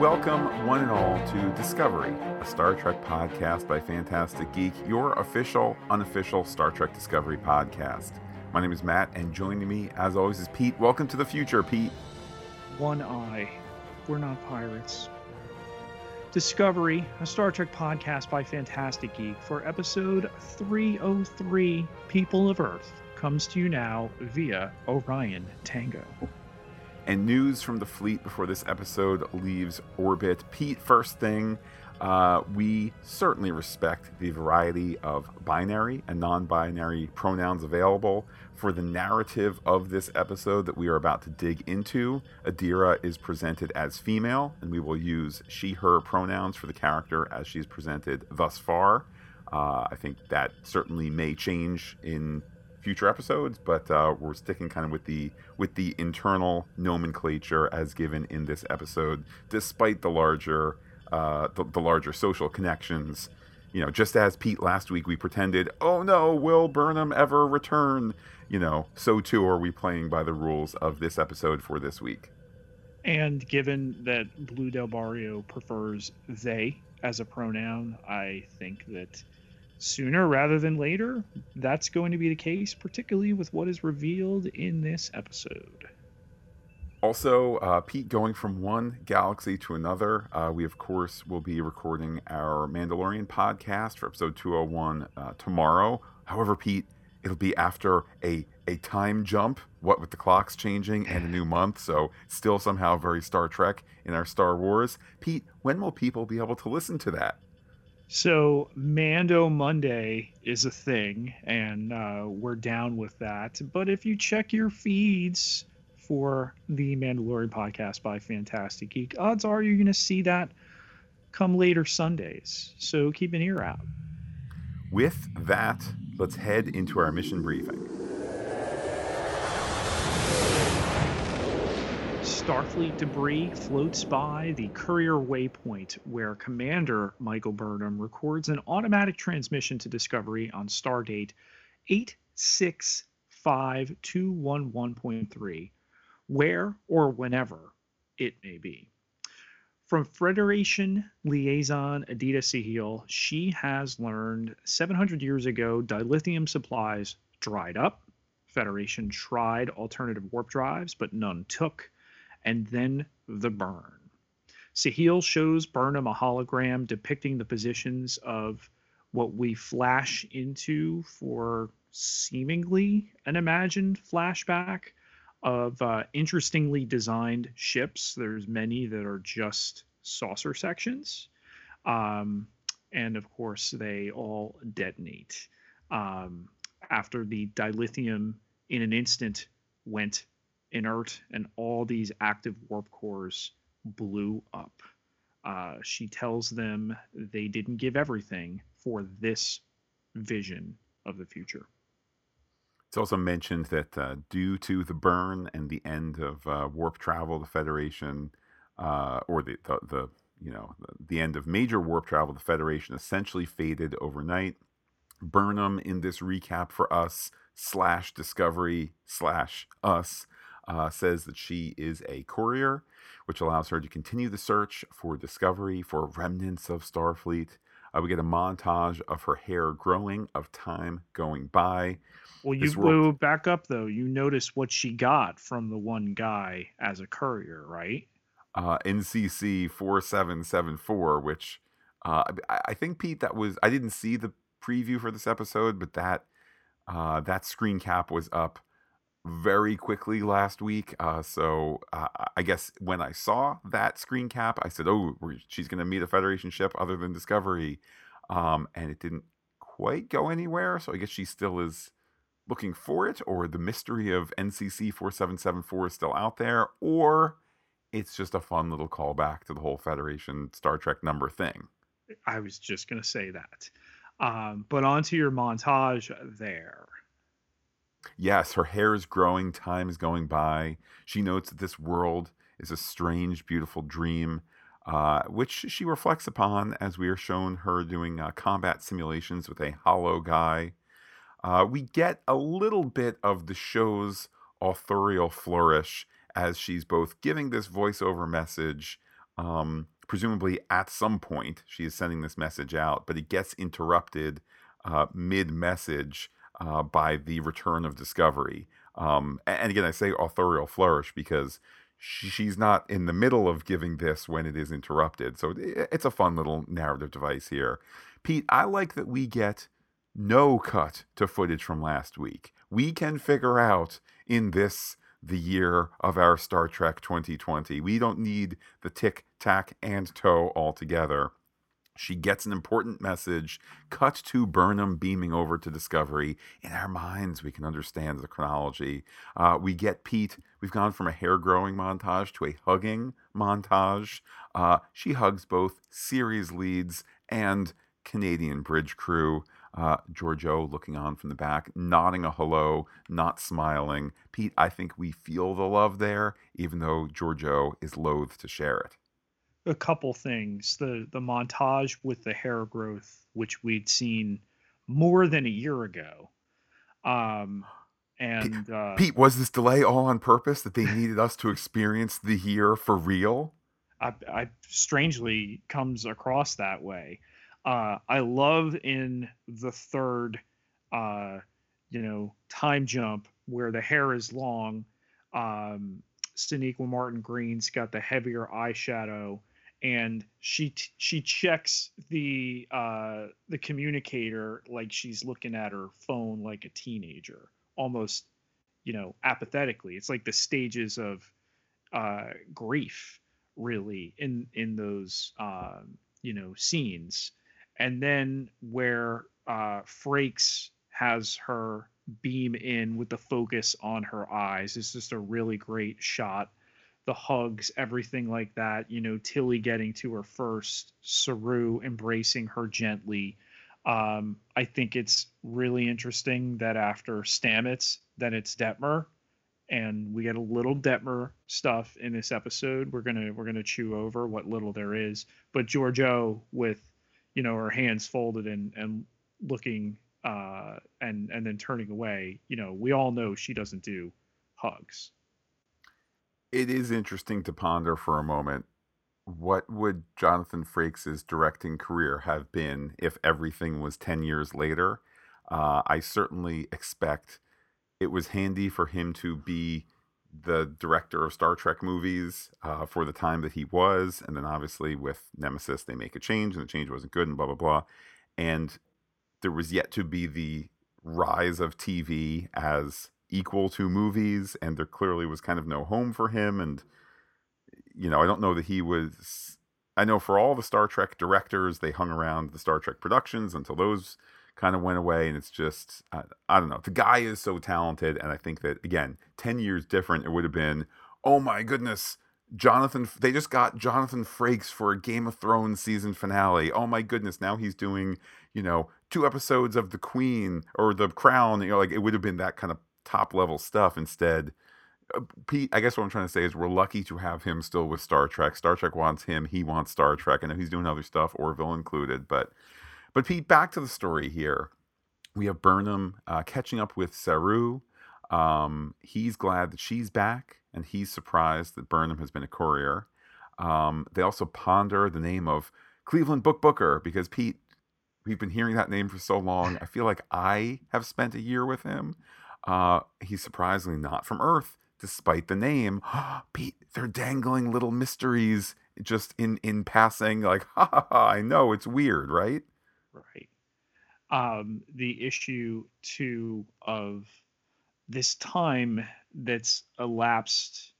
Welcome, one and all, to Discovery, a Star Trek podcast by Fantastic Geek, your official, unofficial Star Trek Discovery podcast. My name is Matt, and joining me, as always, is Pete. Welcome to the future, Pete. One eye. We're not pirates. Discovery, a Star Trek podcast by Fantastic Geek, for episode 303 People of Earth, comes to you now via Orion Tango. And news from the fleet before this episode leaves orbit. Pete, first thing, uh, we certainly respect the variety of binary and non binary pronouns available. For the narrative of this episode that we are about to dig into, Adira is presented as female, and we will use she, her pronouns for the character as she's presented thus far. Uh, I think that certainly may change in future episodes, but uh, we're sticking kind of with the with the internal nomenclature as given in this episode, despite the larger uh, the, the larger social connections. You know, just as Pete last week, we pretended, oh no, will Burnham ever return? You know, so too are we playing by the rules of this episode for this week. And given that Blu Del Barrio prefers they as a pronoun, I think that sooner rather than later, that's going to be the case, particularly with what is revealed in this episode. Also, uh, Pete, going from one galaxy to another, uh, we of course will be recording our Mandalorian podcast for episode 201 uh, tomorrow. However, Pete, it'll be after a a time jump, what with the clocks changing and a new month, so still somehow very Star Trek in our Star Wars. Pete, when will people be able to listen to that? So Mando Monday is a thing, and uh, we're down with that. But if you check your feeds for the Mandalorian podcast by Fantastic Geek, odds are you're going to see that come later Sundays. So keep an ear out. With that, let's head into our mission briefing. Starfleet debris floats by the Courier Waypoint, where Commander Michael Burnham records an automatic transmission to Discovery on stardate 865211.3, where or whenever it may be. From Federation liaison Aditya Sahil, she has learned 700 years ago dilithium supplies dried up. Federation tried alternative warp drives, but none took and then the burn. Sahil shows Burnham a hologram depicting the positions of what we flash into for seemingly an imagined flashback of uh, interestingly designed ships. There's many that are just saucer sections. Um, and of course, they all detonate. Um, after the dilithium in an instant went inert, and all these active warp cores blew up. Uh, she tells them they didn't give everything for this vision of the future. It's also mentioned that uh, due to the burn and the end of uh, warp travel, the Federation, uh, or the, the, the you know the end of major warp travel, the Federation essentially faded overnight. Burnham in this recap for us slash Discovery slash us uh, says that she is a courier, which allows her to continue the search for discovery for remnants of Starfleet. Uh, we get a montage of her hair growing, of time going by. Well, you world... back up though. You notice what she got from the one guy as a courier, right? Uh, NCC four seven seven four, which uh, I, I think Pete, that was I didn't see the preview for this episode, but that uh, that screen cap was up very quickly last week. Uh, so uh, I guess when I saw that screen cap, I said, "Oh, she's going to meet a Federation ship other than Discovery," um, and it didn't quite go anywhere. So I guess she still is looking for it, or the mystery of NCC four seven seven four is still out there, or it's just a fun little callback to the whole Federation Star Trek number thing. I was just going to say that. Um, but onto your montage there. Yes, her hair is growing, time is going by. She notes that this world is a strange, beautiful dream, uh, which she reflects upon as we are shown her doing uh, combat simulations with a hollow guy. Uh, we get a little bit of the show's authorial flourish as she's both giving this voiceover message Um, presumably, at some point, she is sending this message out, but it gets interrupted uh, mid message uh, by the return of Discovery. Um, and again, I say authorial flourish because she's not in the middle of giving this when it is interrupted. So it's a fun little narrative device here. Pete, I like that we get no cut to footage from last week. We can figure out in this the year of our Star Trek 2020. We don't need the tick, tack, and toe all together. She gets an important message, cut to Burnham beaming over to Discovery. In our minds, we can understand the chronology. Uh, we get Pete. We've gone from a hair growing montage to a hugging montage. Uh, she hugs both series leads and Canadian bridge crew. Uh, Georgiou looking on from the back, nodding a hello, not smiling. Pete, I think we feel the love there, even though Georgiou is loath to share it a couple things. The the montage with the hair growth, which we'd seen more than a year ago. Um, and Pete, uh, Pete, was this delay all on purpose that they needed us to experience the year for real? I, I strangely comes across that way. Uh, I love in the third, uh, you know, time jump where the hair is long. Um, Sonequa Martin Green's got the heavier eyeshadow and she she checks the uh the communicator like she's looking at her phone like a teenager almost you know apathetically. It's like the stages of uh grief really in in those uh, you know scenes. And then where uh frakes has her beam in with the focus on her eyes. It's just a really great shot the hugs, everything like that. You know, Tilly getting to her first, Saru embracing her gently. Um, I think it's really interesting that after Stamets, then it's Detmer, and we get a little Detmer stuff in this episode. We're gonna we're gonna chew over what little there is, but Georgiou with you know her hands folded and and looking uh, and and then turning away. You know, we all know she doesn't do hugs it is interesting to ponder for a moment what would Jonathan Frakes' directing career have been if everything was 10 years later? Uh, I certainly expect it was handy for him to be the director of Star Trek movies uh, for the time that he was. And then obviously with Nemesis, they make a change and the change wasn't good and blah, blah, blah. And there was yet to be the rise of TV as equal to movies, and there clearly was kind of no home for him. And you know, I don't know that he was. I know for all the Star Trek directors, they hung around the Star Trek productions until those kind of went away, and it's just I, I don't know. The guy is so talented, and I think that again, ten years different, it would have been. Oh my goodness, Jonathan, they just got Jonathan Frakes for a Game of Thrones season finale. Oh my goodness, now he's doing, you know, two episodes of The Queen or The Crown. You know, like it would have been that kind of top level stuff instead. Uh, Pete, I guess what I'm trying to say is we're lucky to have him still with Star Trek. Star Trek wants him. He wants Star Trek. I know he's doing other stuff, Orville included. But, but Pete, back to the story here. We have Burnham uh, catching up with Saru. Um, he's glad that she's back, and he's surprised that Burnham has been a courier. Um, they also ponder the name of Cleveland Book Booker because Pete, we've been hearing that name for so long. I feel like I have spent a year with him. Uh, he's surprisingly not from Earth, despite the name. Pete, they're dangling little mysteries just in in passing. Like, ha ha ha! I know it's weird, right? Right. Um, the issue too of this time that's elapsed,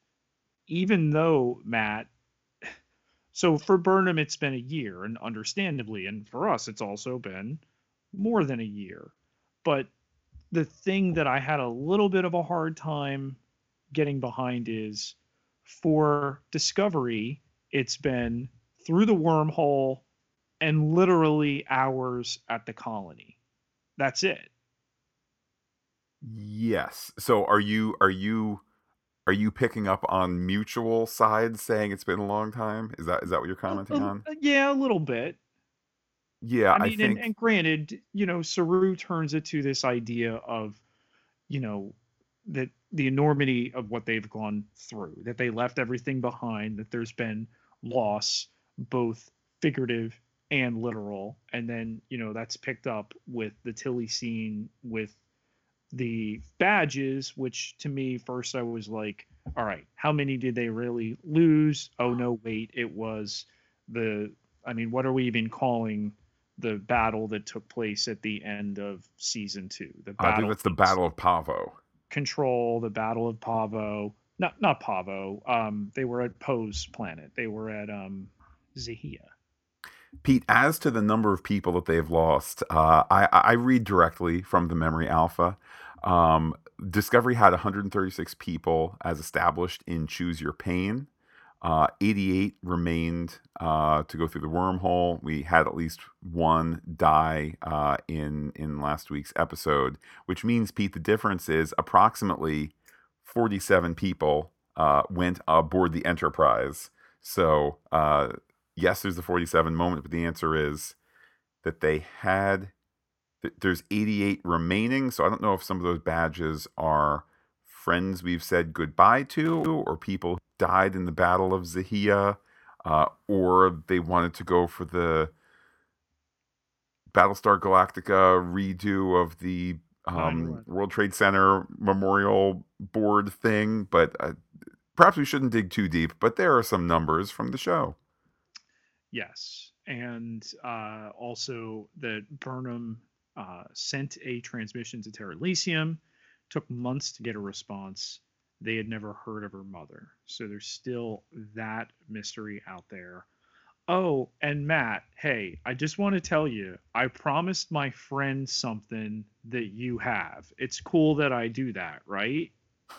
even though Matt. So for Burnham, it's been a year, and understandably, and for us, it's also been more than a year. But the thing that I had a little bit of a hard time getting behind is for Discovery, it's been through the wormhole and literally hours at the colony. That's it. Yes. So are you are you are you picking up on mutual sides saying it's been a long time? Is that is that what you're commenting on? Yeah, a little bit. Yeah, I mean, I think... and, and granted, you know, Saru turns it to this idea of, you know, that the enormity of what they've gone through, that they left everything behind, that there's been loss, both figurative and literal. And then, you know, that's picked up with the Tilly scene with the badges, which to me, first I was like, all right, how many did they really lose? Oh, no, wait, it was the, I mean, what are we even calling the battle that took place at the end of season two? The battle I think it's the Battle of Pavo. Control, the Battle of Pavo. Not not Pavo. Um, they were at Po's planet. They were at um, Xahea. Pete, as to the number of people that they've lost, uh, I, I read directly from the Memory Alpha. Um, Discovery had 136 people as established in Choose Your Pain. Uh, 88 remained uh, to go through the wormhole. We had at least one die uh, in in last week's episode, which means Pete, the difference is approximately 47 people uh, went aboard the Enterprise. So uh, yes, there's the 47 moment, but the answer is that they had there's 88 remaining. So I don't know if some of those badges are friends we've said goodbye to or people died in the Battle of Xahea, uh, or they wanted to go for the Battlestar Galactica redo of the um, World Trade Center Memorial Board thing. But uh, perhaps we shouldn't dig too deep, but there are some numbers from the show. Yes. And uh, also that Burnham uh, sent a transmission to Terralysium, took months to get a response. They had never heard of her mother. So there's still that mystery out there. Oh, and Matt, hey, I just want to tell you, I promised my friend something that you have. It's cool that I do that, right?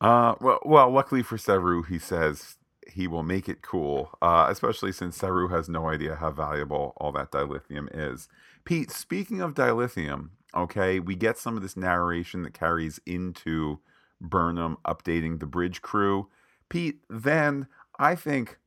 Uh, well, well, luckily for Saru, he says he will make it cool, uh, especially since Saru has no idea how valuable all that dilithium is. Pete, speaking of dilithium, okay, we get some of this narration that carries into Burnham updating the bridge crew. Pete, then I think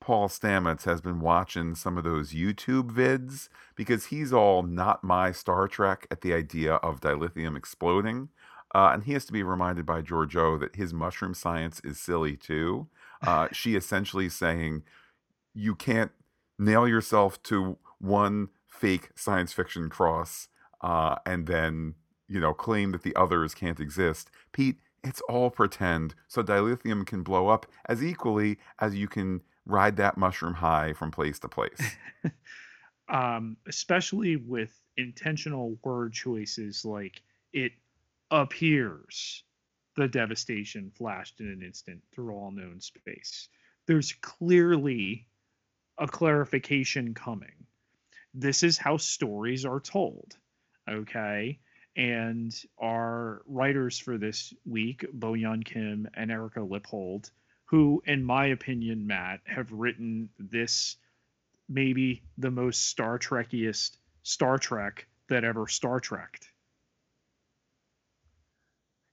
Paul Stamets has been watching some of those YouTube vids because he's all not my Star Trek at the idea of dilithium exploding. Uh, and he has to be reminded by Georgiou that his mushroom science is silly too. Uh, she essentially saying, you can't nail yourself to one fake science fiction cross uh, and then, you know, claim that the others can't exist. Pete, it's all pretend. So dilithium can blow up as equally as you can ride that mushroom high from place to place. um, especially with intentional word choices like it appears the devastation flashed in an instant through all known space. There's clearly a clarification coming. This is how stories are told. Okay. And our writers for this week, Bo Yeon Kim and Erica Lippoldt, who, in my opinion, Matt, have written this maybe the most Star Trekiest Star Trek that ever Star Trekked.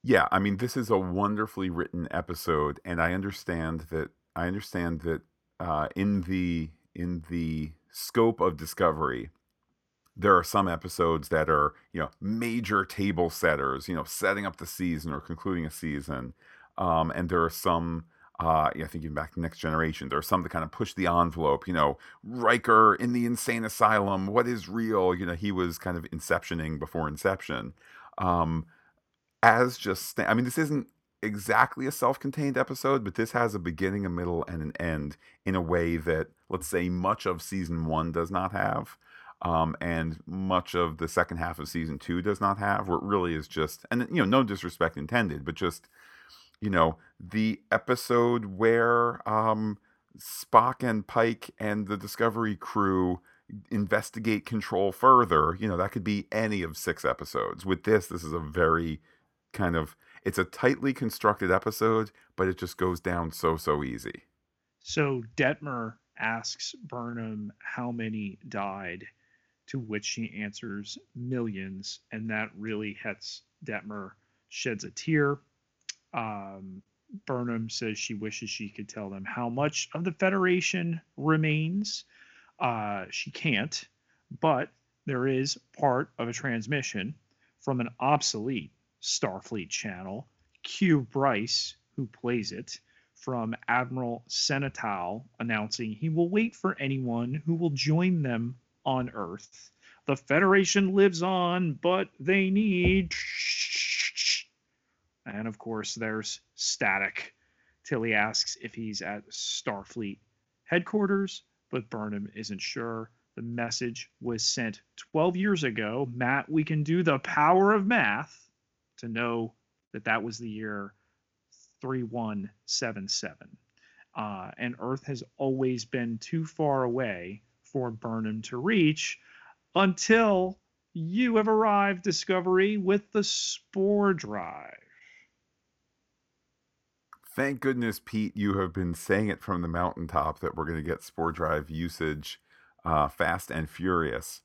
Yeah, I mean, this is a wonderfully written episode, and I understand that. I understand that uh, in the in the scope of Discovery, there are some episodes that are you know major table setters, you know, setting up the season or concluding a season, um, and there are some. Uh, I think even back to Next Generation, there are some that kind of push the envelope. You know, Riker in the insane asylum. What is real? You know, he was kind of inceptioning before Inception. Um, as just I mean, this isn't exactly a self-contained episode, but this has a beginning, a middle, and an end in a way that, let's say, much of season one does not have, um, and much of the second half of season two does not have. Where it really is just, and you know, no disrespect intended, but just, you know, the episode where um, Spock and Pike and the Discovery crew investigate control further. You know, that could be any of six episodes. With this, this is a very kind of it's a tightly constructed episode, but it just goes down so so easy. So Detmer asks Burnham how many died, to which she answers millions, and that really hits Detmer. Sheds a tear. Um, Burnham says she wishes she could tell them how much of the Federation remains. Uh, she can't, but there is part of a transmission from an obsolete Starfleet channel. Q Bryce, who plays it, from Admiral Senna Tal announcing he will wait for anyone who will join them on Earth. The Federation lives on, but they need. And of course, there's static. Tilly asks if he's at Starfleet headquarters, but Burnham isn't sure. The message was sent 12 years ago. Matt, we can do the power of math to know that that was the year 3177. Uh, and Earth has always been too far away for Burnham to reach until you have arrived, Discovery, with the Spore Drive. Thank goodness, Pete, you have been saying it from the mountaintop that we're going to get Spore Drive usage uh, fast and furious.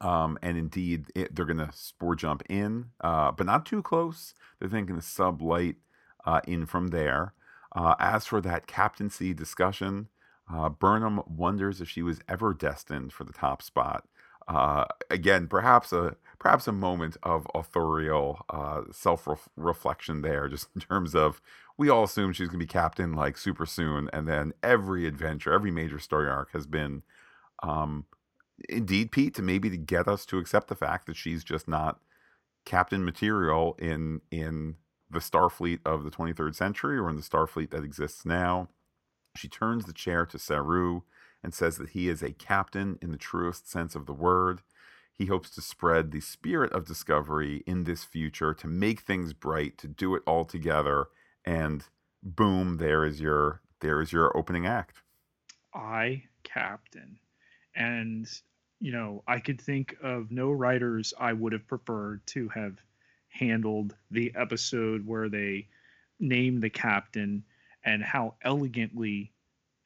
Um, and indeed, it, they're going to spore jump in, uh, but not too close. They're thinking the sub light uh, in from there. Uh, as for that captaincy discussion, uh, Burnham wonders if she was ever destined for the top spot. Uh, again, perhaps a perhaps a moment of authorial uh, self reflection there, just in terms of we all assume she's going to be captain like super soon, and then every adventure, every major story arc has been, um, indeed, Pete, to maybe to get us to accept the fact that she's just not captain material in in the Starfleet of the 23rd century or in the Starfleet that exists now. She turns the chair to Saru and says that he is a captain in the truest sense of the word. He hopes to spread the spirit of discovery in this future, to make things bright, to do it all together, and boom, there is your there is your opening act. I captain. And you know, I could think of no writers I would have preferred to have handled the episode where they named the captain and how elegantly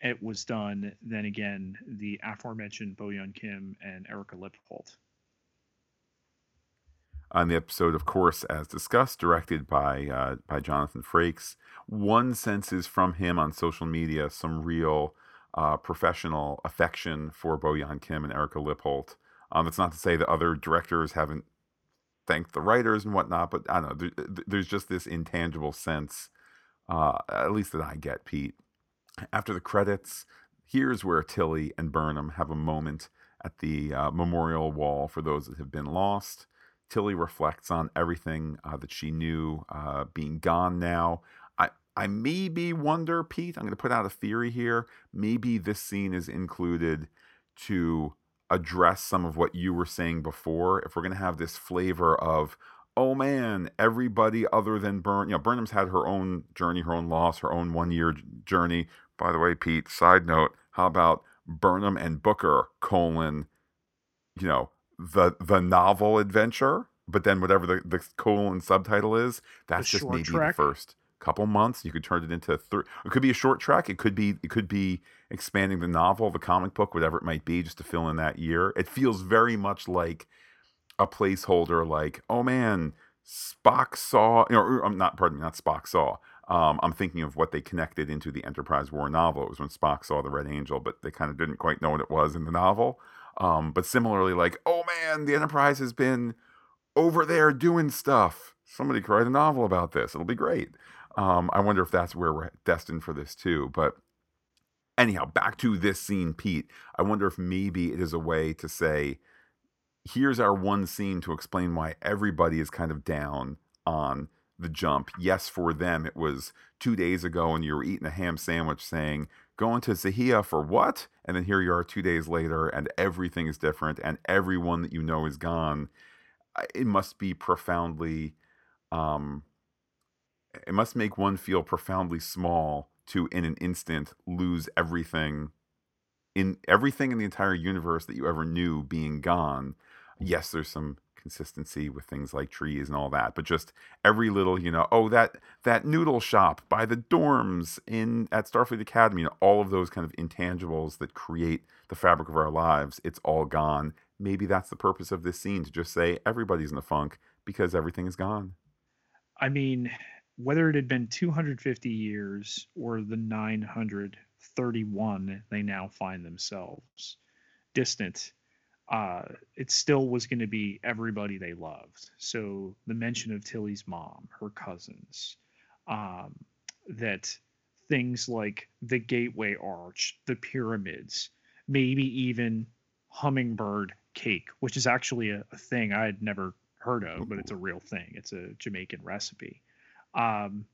it was done than again the aforementioned Bo Yeon Kim and Erica Lippoldt. On the episode, of course, as discussed, directed by uh, by Jonathan Frakes, one senses from him on social media some real uh, professional affection for Bo Yeon Kim and Erica Lippoldt. Um, that's not to say that other directors haven't thanked the writers and whatnot. But I don't know. There, there's just this intangible sense, uh, at least that I get, Pete. After the credits, here's where Tilly and Burnham have a moment at the uh, memorial wall for those that have been lost. Tilly reflects on everything uh, that she knew uh, being gone now. I, I maybe wonder, Pete, I'm going to put out a theory here. Maybe this scene is included to address some of what you were saying before, if we're going to have this flavor of, oh man, everybody other than Burn, you know, Burnham's had her own journey, her own loss, her own one year journey. By the way, Pete, side note, how about Burnham and Booker, colon, you know, the the novel adventure, but then whatever the, the colon subtitle is, that's just maybe track. the first couple months. You could turn it into three. It could be a Short Trek. It could be it could be expanding the novel, the comic book, whatever it might be, just to fill in that year. It feels very much like a placeholder. Like, oh man, Spock saw. Know, I'm not. Pardon me, not Spock saw. Um, I'm thinking of what they connected into the Enterprise War novel. It was when Spock saw the Red Angel, but they kind of didn't quite know what it was in the novel. Um, but similarly, like, oh man, the Enterprise has been over there doing stuff. Somebody could write a novel about this. It'll be great. Um, I wonder if that's where we're destined for this too. But anyhow, back to this scene, Pete. I wonder if maybe it is a way to say, here's our one scene to explain why everybody is kind of down on the jump. Yes, for them, it was two days ago and you were eating a ham sandwich saying, going to Xahea for what? And then here you are two days later and everything is different and everyone that you know is gone. It must be profoundly um, it must make one feel profoundly small to in an instant lose everything in everything in the entire universe that you ever knew being gone yes there's some consistency with things like trees and all that but just every little you know oh that that noodle shop by the dorms in at starfleet academy you know, all of those kind of intangibles that create the fabric of our lives it's all gone. Maybe that's the purpose of this scene to just say everybody's in a funk because everything is gone. I mean whether it had been 250 years or the 931 they now find themselves distant, uh, it still was going to be everybody they loved. So the mention of Tilly's mom, her cousins, um, that things like the Gateway Arch, the pyramids, maybe even hummingbird cake, which is actually a, a thing I had never heard of, but it's a real thing. It's a Jamaican recipe. Um,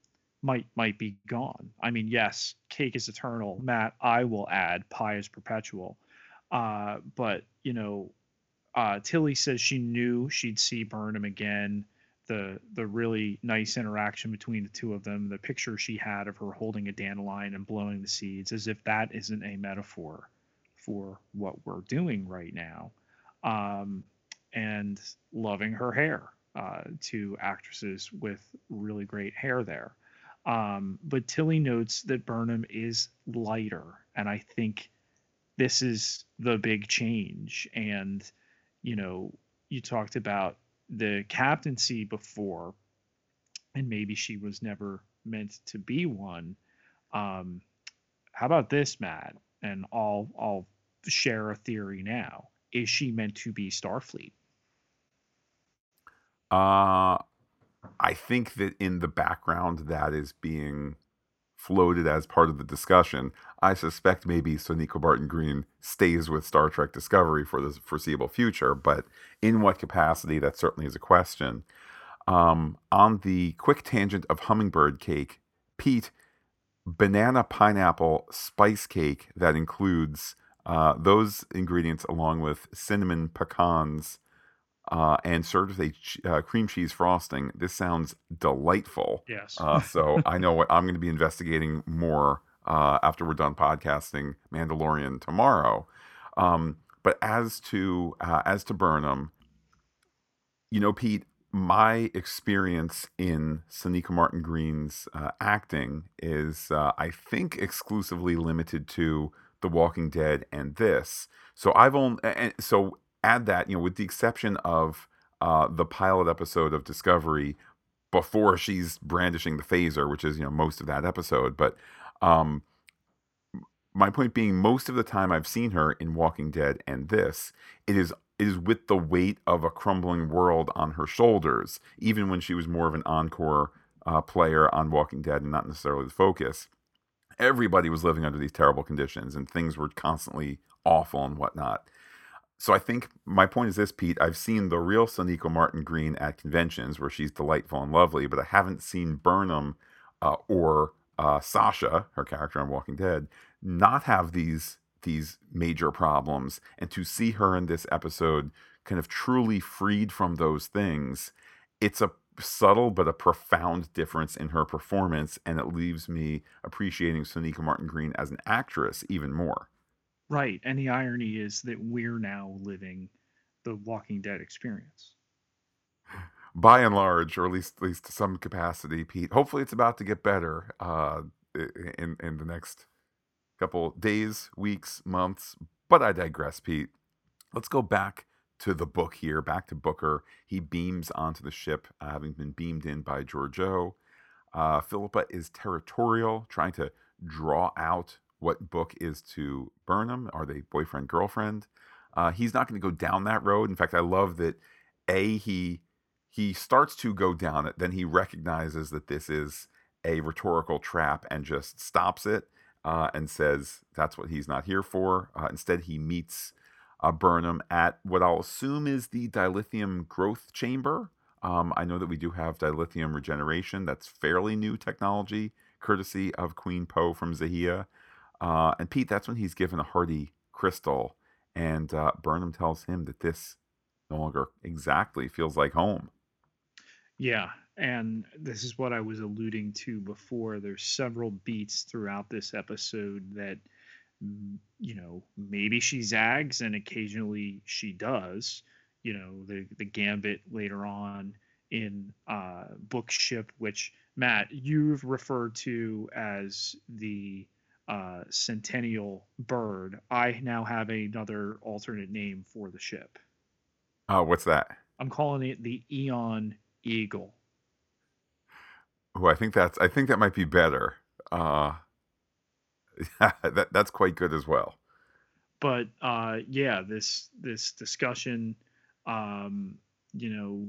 might might be gone. I mean, yes, cake is eternal. Matt, I will add pie is perpetual. Uh, but you know, uh, Tilly says she knew she'd see Burnham again. The the really nice interaction between the two of them, the picture she had of her holding a dandelion and blowing the seeds, as if that isn't a metaphor for what we're doing right now. Um, and loving her hair. Uh, to actresses with really great hair there. Um, but Tilly notes that Burnham is lighter, and I think this is the big change. And you know, you talked about the captaincy before, and maybe she was never meant to be one. Um, how about this, Matt? And I'll I'll share a theory now. Is she meant to be Starfleet? Uh, I think that in the background that is being floated as part of the discussion. I suspect maybe Sonequa Martin Green stays with Star Trek Discovery for the foreseeable future, but in what capacity, that certainly is a question. Um, on the quick tangent of hummingbird cake, Pete, banana pineapple spice cake that includes uh, those ingredients along with cinnamon pecans uh, and served with a ch- uh, cream cheese frosting. This sounds delightful. Yes. Uh, so I know what I'm going to be investigating more uh, after we're done podcasting Mandalorian tomorrow. Um, but as to uh, as to Burnham, you know, Pete, my experience in Sonequa Martin Green's uh, acting is, I think, exclusively limited to The Walking Dead and this. So I've only and so add that, you know, with the exception of uh, the pilot episode of Discovery before she's brandishing the phaser, which is, you know, most of that episode. But um, my point being, most of the time I've seen her in Walking Dead and this, it is it is with the weight of a crumbling world on her shoulders, even when she was more of an encore uh, player on Walking Dead and not necessarily the focus. Everybody was living under these terrible conditions and things were constantly awful and whatnot so I think my point is this, Pete. I've seen the real Sonequa Martin Green at conventions where she's delightful and lovely, but I haven't seen Burnham uh, or uh, Sasha, her character on Walking Dead, not have these these major problems. And to see her in this episode, kind of truly freed from those things, it's a subtle but a profound difference in her performance, and it leaves me appreciating Sonequa Martin Green as an actress even more. Right. And the irony is that we're now living the Walking Dead experience. By and large, or at least at least to some capacity, Pete. Hopefully, it's about to get better uh, in in the next couple days, weeks, months. But I digress, Pete. Let's go back to the book here, back to Booker. He beams onto the ship, uh, having been beamed in by Georgiou. Uh, Philippa is territorial, trying to draw out what Book is to Burnham. Are they boyfriend girlfriend? Uh, he's not going to go down that road. In fact, I love that a he he starts to go down it, then he recognizes that this is a rhetorical trap and just stops it uh, and says that's what he's not here for. Uh, instead, he meets uh, Burnham at what I'll assume is the dilithium growth chamber. Um, I know that we do have dilithium regeneration. That's fairly new technology, courtesy of Queen Po from Xahea. Uh, and Pete, that's when he's given a hearty crystal, and uh, Burnham tells him that this no longer exactly feels like home. Yeah, and this is what I was alluding to before. There's several beats throughout this episode that, you know, maybe she zags and occasionally she does. You know, the the gambit later on in uh, Bookship, which Matt you've referred to as the uh, centennial bird, I now have another alternate name for the ship. Oh, what's that? I'm calling it the Eon Eagle. Oh, I think that's I think that might be better. Uh, that that's quite good as well. But uh, yeah, this this discussion, um, you know,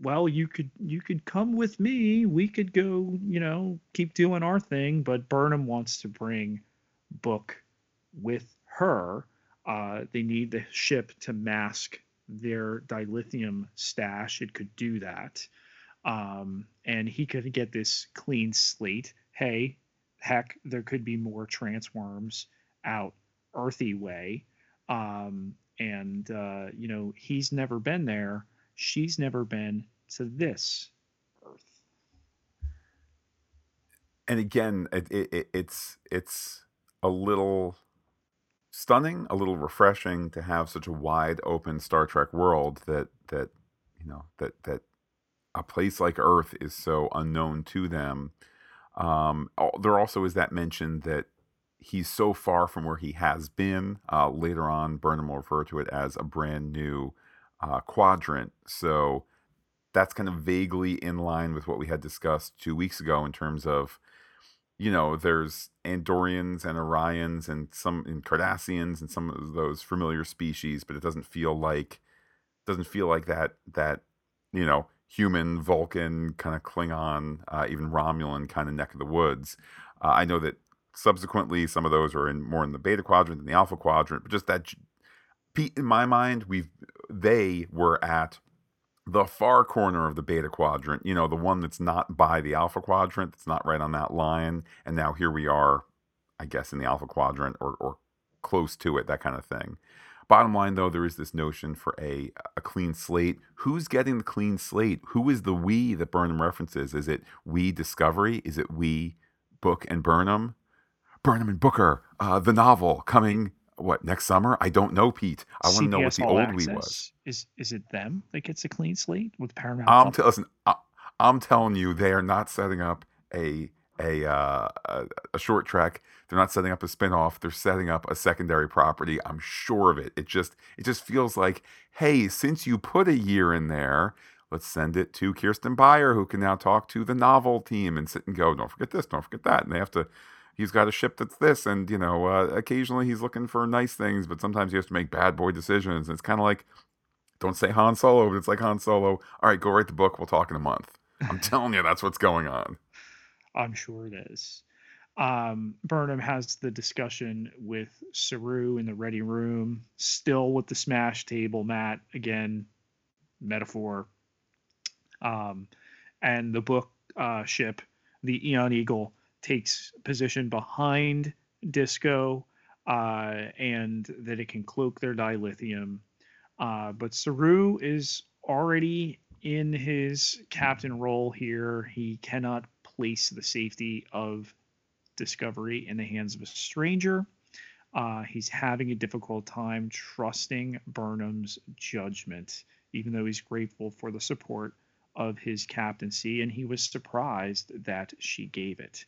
well, you could you could come with me. We could go, you know, keep doing our thing. But Burnham wants to bring Book with her. Uh, they need the ship to mask their dilithium stash. It could do that, um, and he could get this clean slate. Hey, heck, there could be more transworms out earthy way, um, and uh, you know he's never been there she's never been to this earth. And again, it, it, it's it's a little stunning, a little refreshing to have such a wide open Star Trek world that that you know that that a place like Earth is so unknown to them. Um, there also is that mention that he's so far from where he has been. Uh, later on, Burnham will refer to it as a brand new uh, quadrant. So that's kind of vaguely in line with what we had discussed two weeks ago in terms of, you know, there's Andorians and Orions and some and Cardassians and some of those familiar species, but it doesn't feel like doesn't feel like that that you know human Vulcan kind of Klingon, uh, even Romulan kind of neck of the woods. Uh, I know that subsequently some of those are in more in the beta quadrant than the alpha quadrant, but just that in my mind, we've they were at the far corner of the beta quadrant, you know, the one that's not by the alpha quadrant, that's not right on that line. And now here we are, I guess, in the alpha quadrant or, or close to it, that kind of thing. Bottom line, though, there is this notion for a, a clean slate. Who's getting the clean slate? Who is the we that Burnham references? Is it we Discovery? Is it we Book and Burnham? Burnham and Booker, uh, the novel coming what next summer? I don't know, Pete. I want to know what the old access. we was. Is is it them that gets a clean slate with Paramount? I'm t- listen. I, am telling you, they are not setting up a a uh, a, a Short Trek. They're not setting up a spinoff. They're setting up a secondary property. I'm sure of it. It just it just feels like, hey, since you put a year in there, let's send it to Kirsten Beyer, who can now talk to the novel team and sit and go, don't forget this, don't forget that, and they have to he's got a ship that's this, and you know, uh, occasionally he's looking for nice things, but sometimes he has to make bad boy decisions. And it's kind of like, don't say Han Solo, but it's like Han Solo. All right, go write the book. We'll talk in a month. I'm telling you, that's what's going on. I'm sure it is. Um, Burnham has the discussion with Saru in the ready room, still with the smash table mat again, metaphor. Um, and the book uh, ship, the Eon Eagle, takes position behind Disco uh, and that it can cloak their dilithium. Uh, but Saru is already in his captain role here. He cannot place the safety of Discovery in the hands of a stranger. Uh, he's having a difficult time trusting Burnham's judgment, even though he's grateful for the support of his captaincy, and he was surprised that she gave it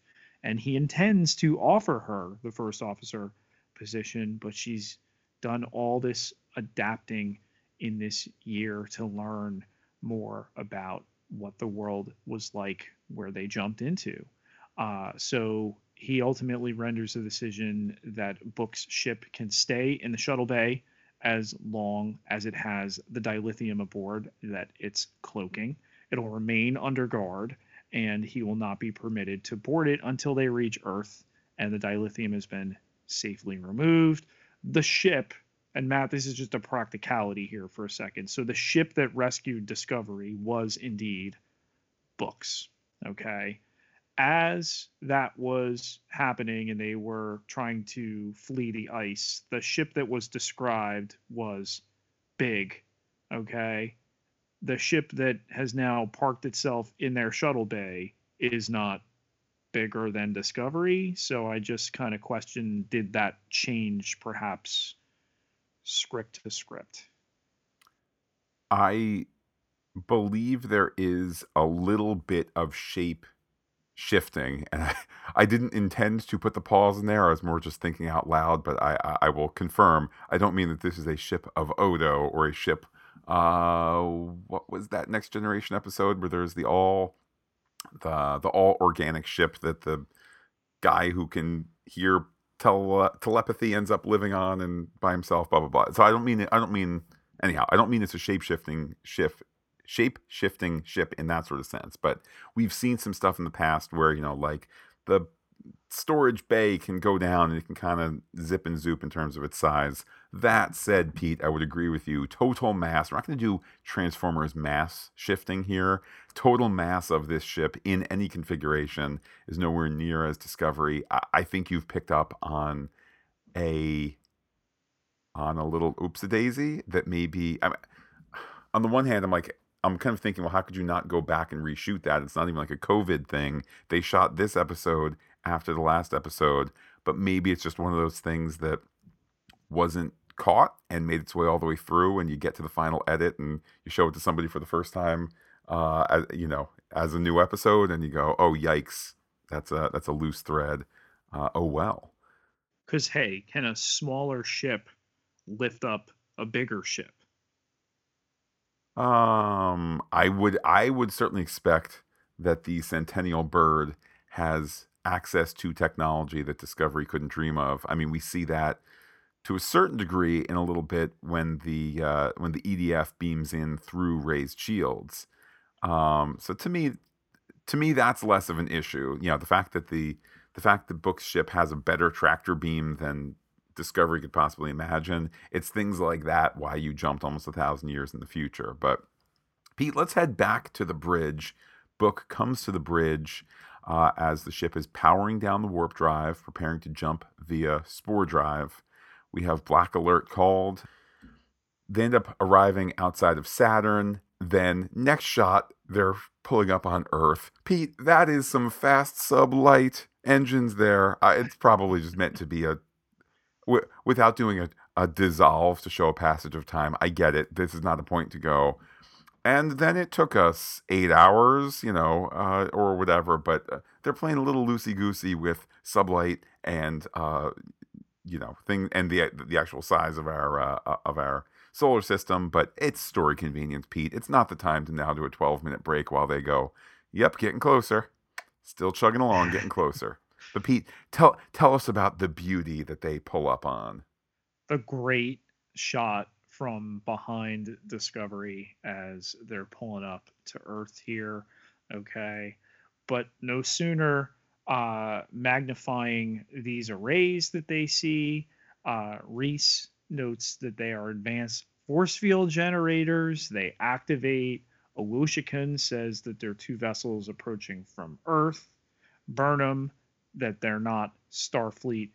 and he intends to offer her the first officer position, but she's done all this adapting in this year to learn more about what the world was like where they jumped into. Uh, so he ultimately renders a decision that Book's ship can stay in the shuttle bay as long as it has the dilithium aboard that it's cloaking. It'll remain under guard and he will not be permitted to board it until they reach Earth and the dilithium has been safely removed. The ship, and Matt, this is just a practicality here for a second. So the ship that rescued Discovery was indeed Books. Okay. As that was happening and they were trying to flee the ice, the ship that was described was big. Okay the ship that has now parked itself in their shuttle bay is not bigger than Discovery. So I just kind of question did that change perhaps script to script? I believe there is a little bit of shape shifting and I, I, didn't intend to put the pause in there i was more just thinking out loud but I, I, I will confirm i don't mean that this is a ship of odo or a ship uh what was that next generation episode where there's the all the the all organic ship that the guy who can hear tele- telepathy ends up living on and by himself blah blah blah so i don't mean i don't mean anyhow i don't mean it's a shape shifting shift shape shifting ship in that sort of sense. But we've seen some stuff in the past where you know, like the storage bay can go down and it can kind of zip and zoop in terms of its size. That said, Pete, I would agree with you. Total mass, we're not going to do Transformers mass shifting here. Total mass of this ship in any configuration is nowhere near as Discovery. I, I think you've picked up on a on a little oopsie daisy that maybe I mean, on the one hand, I'm like, I'm kind of thinking, well, how could you not go back and reshoot that? It's not even like a COVID thing. They shot this episode after the last episode, but maybe it's just one of those things that wasn't caught and made its way all the way through, and you get to the final edit and you show it to somebody for the first time, uh, as, you know, as a new episode, and you go, oh yikes, that's a that's a loose thread. Uh, oh well. Because hey, can a smaller ship lift up a bigger ship? Um, I would I would certainly expect that the Centennial Bird has access to technology that Discovery couldn't dream of. I mean, we see that to a certain degree in a little bit when the uh, when the EDF beams in through raised shields. Um, so to me, to me, that's less of an issue. You know, the fact that the the fact that Book's ship has a better tractor beam than Discovery could possibly imagine. It's things like that why you jumped almost a thousand years in the future. But Pete, let's head back to the bridge. Book comes to the bridge uh, as the ship is powering down the warp drive, preparing to jump via spore drive. We have Black Alert called. They end up arriving outside of Saturn. Then, next shot, they're pulling up on Earth. Pete, that is some fast sub light engines there. Uh, it's probably just meant to be a. W- without doing a, a dissolve to show a passage of time. I get it. This is not a point to go and then it took us eight hours, you know, uh, or whatever. But uh, they're playing a little loosey goosey with sublight and uh, you know thing and the the actual size of our uh, uh, of our solar system. But it's story convenience, Pete. It's not the time to now do a twelve minute break while they go. Yep, getting closer. Still chugging along, getting closer. But Pete, tell tell us about the beauty that they pull up on. The great shot from behind Discovery as they're pulling up to Earth here. Okay. But no sooner uh, magnifying these arrays that they see, uh, Rhys notes that they are advanced force field generators. They activate. Owosekun says that there are two vessels approaching from Earth. Burnham that they're not Starfleet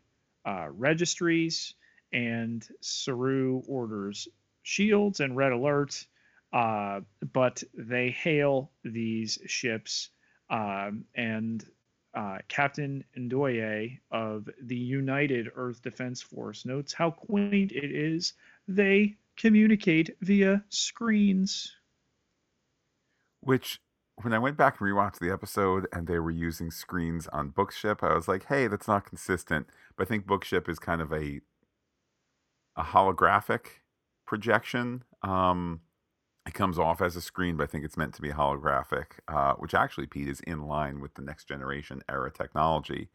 uh, registries and Saru orders shields and red alerts, uh, but they hail these ships. Um, and uh, Captain Ndoye of the United Earth Defense Force notes how quaint it is. They communicate via screens. Which, when I went back and rewatched the episode and they were using screens on Bookship, I was like, hey, that's not consistent. But I think Bookship is kind of a a holographic projection. Um, it comes off as a screen, but I think it's meant to be holographic, uh, which actually, Pete, is in line with the next generation era technology.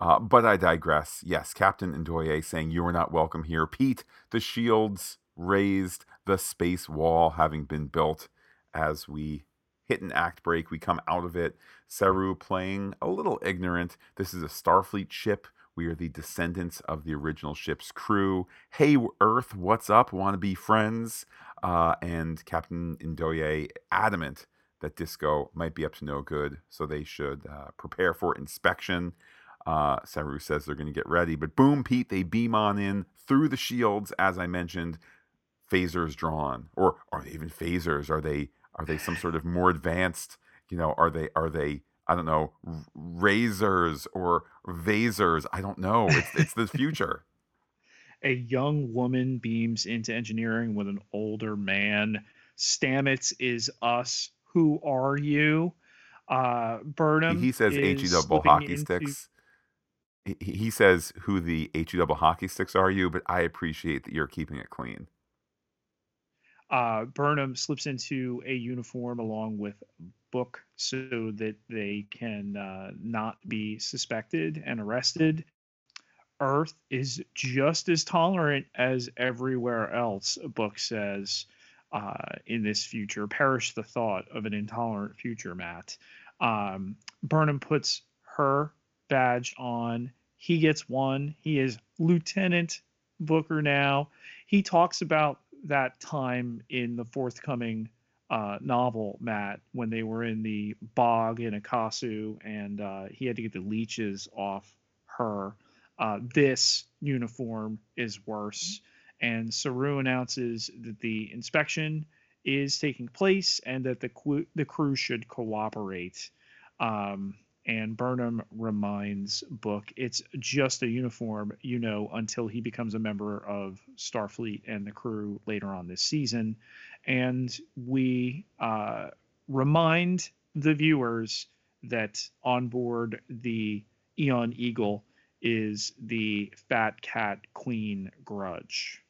Uh, but I digress. Yes, Captain Ndoye saying you are not welcome here. Pete, the shields raised, the space wall having been built as we hit an act break. We come out of it. Saru playing a little ignorant. This is a Starfleet ship we are the descendants of the original ship's crew. Hey, Earth, what's up? Want to be friends? Uh, and Captain Ndoye adamant that Disco might be up to no good, so they should uh, prepare for inspection. Uh, Saru says they're going to get ready, but boom, Pete, they beam on in through the shields, as I mentioned. Phasers drawn, or are they even phasers? Are they are they some sort of more advanced? You know, are they are they I don't know, razors or vasers. I don't know. It's, it's the future. a young woman beams into engineering with an older man. Stamets is us. Who are you? Uh, Burnham. He says H E double hockey into... sticks. He, he says who the H E double hockey sticks are you, but I appreciate that you're keeping it clean. Uh, Burnham slips into a uniform along with book so that they can uh, not be suspected and arrested. Earth is just as tolerant as everywhere else, book says. uh, in this future. Perish the thought of an intolerant future, Matt. Um, Burnham puts her badge on. He gets one. He is Lieutenant Booker now. He talks about that time in the forthcoming uh, novel, Matt, when they were in the bog in Akasu and uh, he had to get the leeches off her. Uh, this uniform is worse. And Saru announces that the inspection is taking place and that the, qu- the crew should cooperate. Um, and Burnham reminds Book it's just a uniform, you know, until he becomes a member of Starfleet and the crew later on this season. And we uh, remind the viewers that on board the Eon Eagle is the Fat Cat Queen grudge.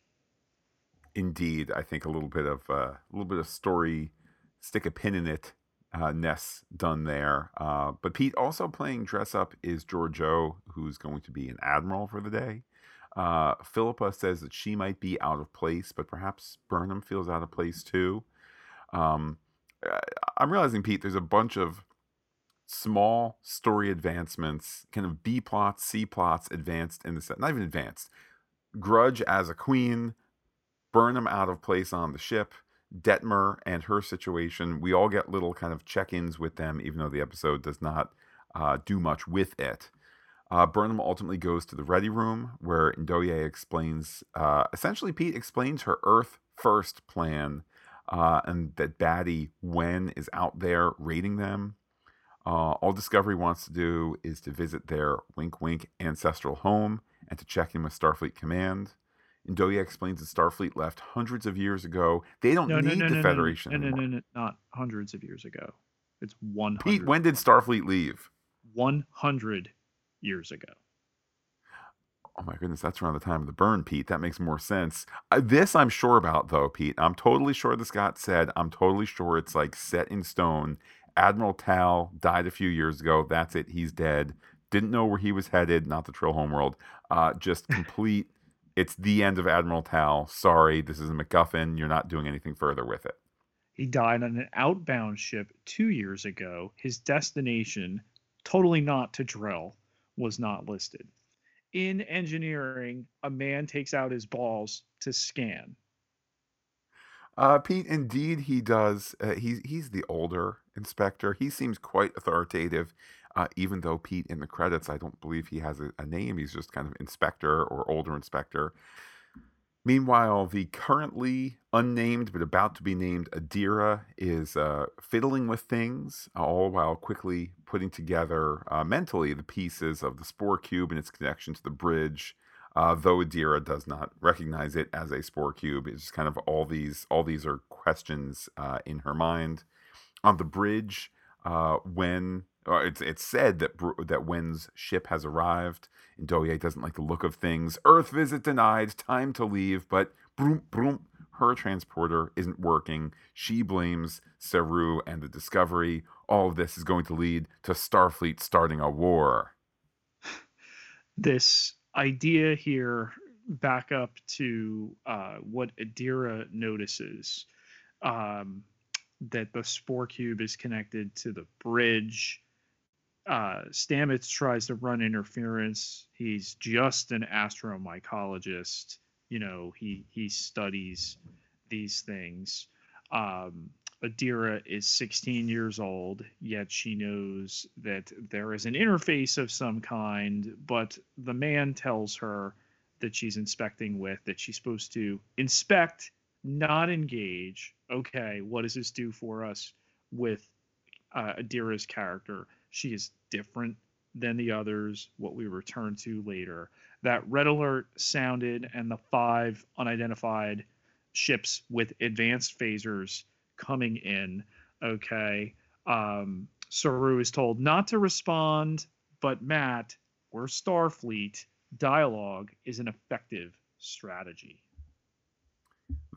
Indeed, I think a little bit of uh, a little bit of story, stick a pin in it uh, Ness done there. Uh, but Pete also playing dress up is Georgiou, who's going to be an admiral for the day. Uh, Philippa says that she might be out of place, but perhaps Burnham feels out of place too. Um, I'm realizing, Pete, there's a bunch of small story advancements, kind of B plots, C plots advanced in the set. Not even advanced. Grudge as a queen, Burnham out of place on the ship, Detmer and her situation. We all get little kind of check ins with them, even though the episode does not uh, do much with it. Uh, Burnham ultimately goes to the ready room where Ndoye explains, uh, essentially, Pete explains her Earth first plan uh, and that Batty Wen is out there raiding them. Uh, all Discovery wants to do is to visit their wink wink ancestral home and to check in with Starfleet Command. Ndoye explains that Starfleet left hundreds of years ago. They don't no, need no, no, the Federation. No, no, no, no, not hundreds of years ago. It's 100. Pete, when did Starfleet leave? 100 years ago. Oh my goodness, that's around the time of the burn, Pete. That makes more sense. Uh, this I'm sure about, though, Pete. I'm totally sure this got said. I'm totally sure it's like set in stone. Admiral Tal died a few years ago. That's it. He's dead. Didn't know where he was headed. Not the Trill Homeworld. Uh, just complete it's the end of Admiral Tal. Sorry, this is a MacGuffin. You're not doing anything further with it. He died on an outbound ship two years ago. His destination, totally not to Trill, was not listed. In engineering, a man takes out his balls to scan. Uh, Pete, indeed, he does. Uh, he's he's the older inspector. He seems quite authoritative. Uh, even though Pete in the credits, I don't believe he has a, a, name. He's just kind of inspector or older inspector. Meanwhile, the currently unnamed but about to be named Adira is uh, fiddling with things, all while quickly putting together uh, mentally the pieces of the spore cube and its connection to the bridge. Uh, though Adira does not recognize it as a spore cube, it's just kind of all these all these are questions uh, in her mind. On the bridge, uh, when it's it's said that that Wen's ship has arrived. And Ndoye doesn't like the look of things. Earth visit denied. Time to leave. But broom broom, her transporter isn't working. She blames Saru and the Discovery. All of this is going to lead to Starfleet starting a war. This idea here, back up to uh, what Adira notices. Um, that the spore cube is connected to the bridge uh, Stamets tries to run interference. He's just an astromycologist. You know, he he studies these things. Um, Adira is 16 years old, yet she knows that there is an interface of some kind, but the man tells her that she's inspecting with that she's supposed to inspect, not engage. Okay, what does this do for us with uh, Adira's character? She is different than the others, what we return to later. That red alert sounded, and the five unidentified ships with advanced phasers coming in. Okay. Um, Saru is told not to respond, but Matt, we're Starfleet. Dialogue is an effective strategy.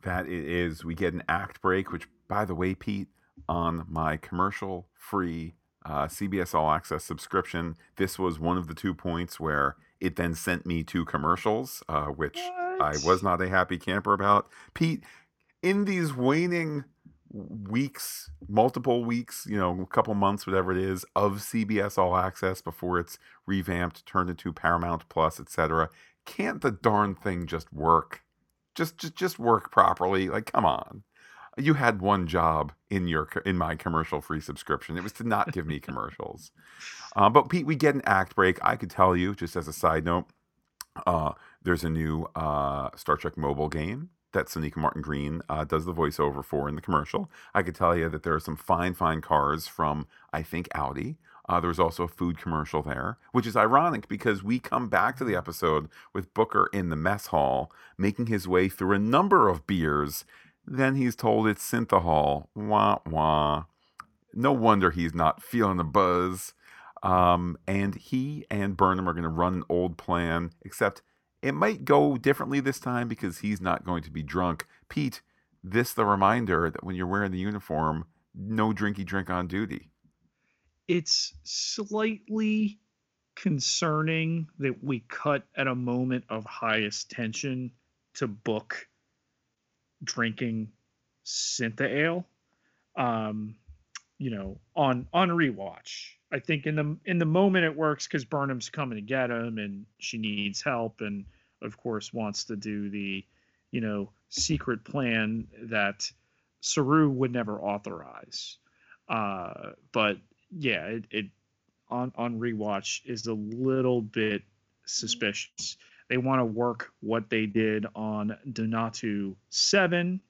That it is. We get an act break, which, by the way, Pete, on my commercial free uh, CBS All Access subscription. This was one of the two points where it then sent me to commercials, uh, which what? I was not a happy camper about. Pete, in these waning weeks, multiple weeks, you know, a couple months, whatever it is, of CBS All Access before it's revamped, turned into Paramount Plus, etc. Can't the darn thing just work? Just, just, just work properly. Like, come on. You had one job in your in my commercial free subscription. It was to not give me commercials. Uh, but Pete, we get an act break. I could tell you, just as a side note, uh, there's a new uh, Star Trek mobile game that Sonequa Martin Green uh, does the voiceover for in the commercial. I could tell you that there are some fine, fine cars from, I think, Audi. Uh, there was also a food commercial there, which is ironic because we come back to the episode with Booker in the mess hall, making his way through a number of beers. Then he's told it's synthehol. Wah, wah. No wonder he's not feeling the buzz. Um, and he and Burnham are going to run an old plan, except it might go differently this time because he's not going to be drunk. Pete, this the reminder that when you're wearing the uniform, no drinky drink on duty. It's slightly concerning that we cut at a moment of highest tension to book drinking synthehol. Um, you know, on on rewatch. I think in the in the moment it works because Burnham's coming to get him and she needs help and of course wants to do the, you know, secret plan that Saru would never authorize. Uh, but yeah, it, it on on rewatch is a little bit suspicious. They want to work what they did on Donatu Seven.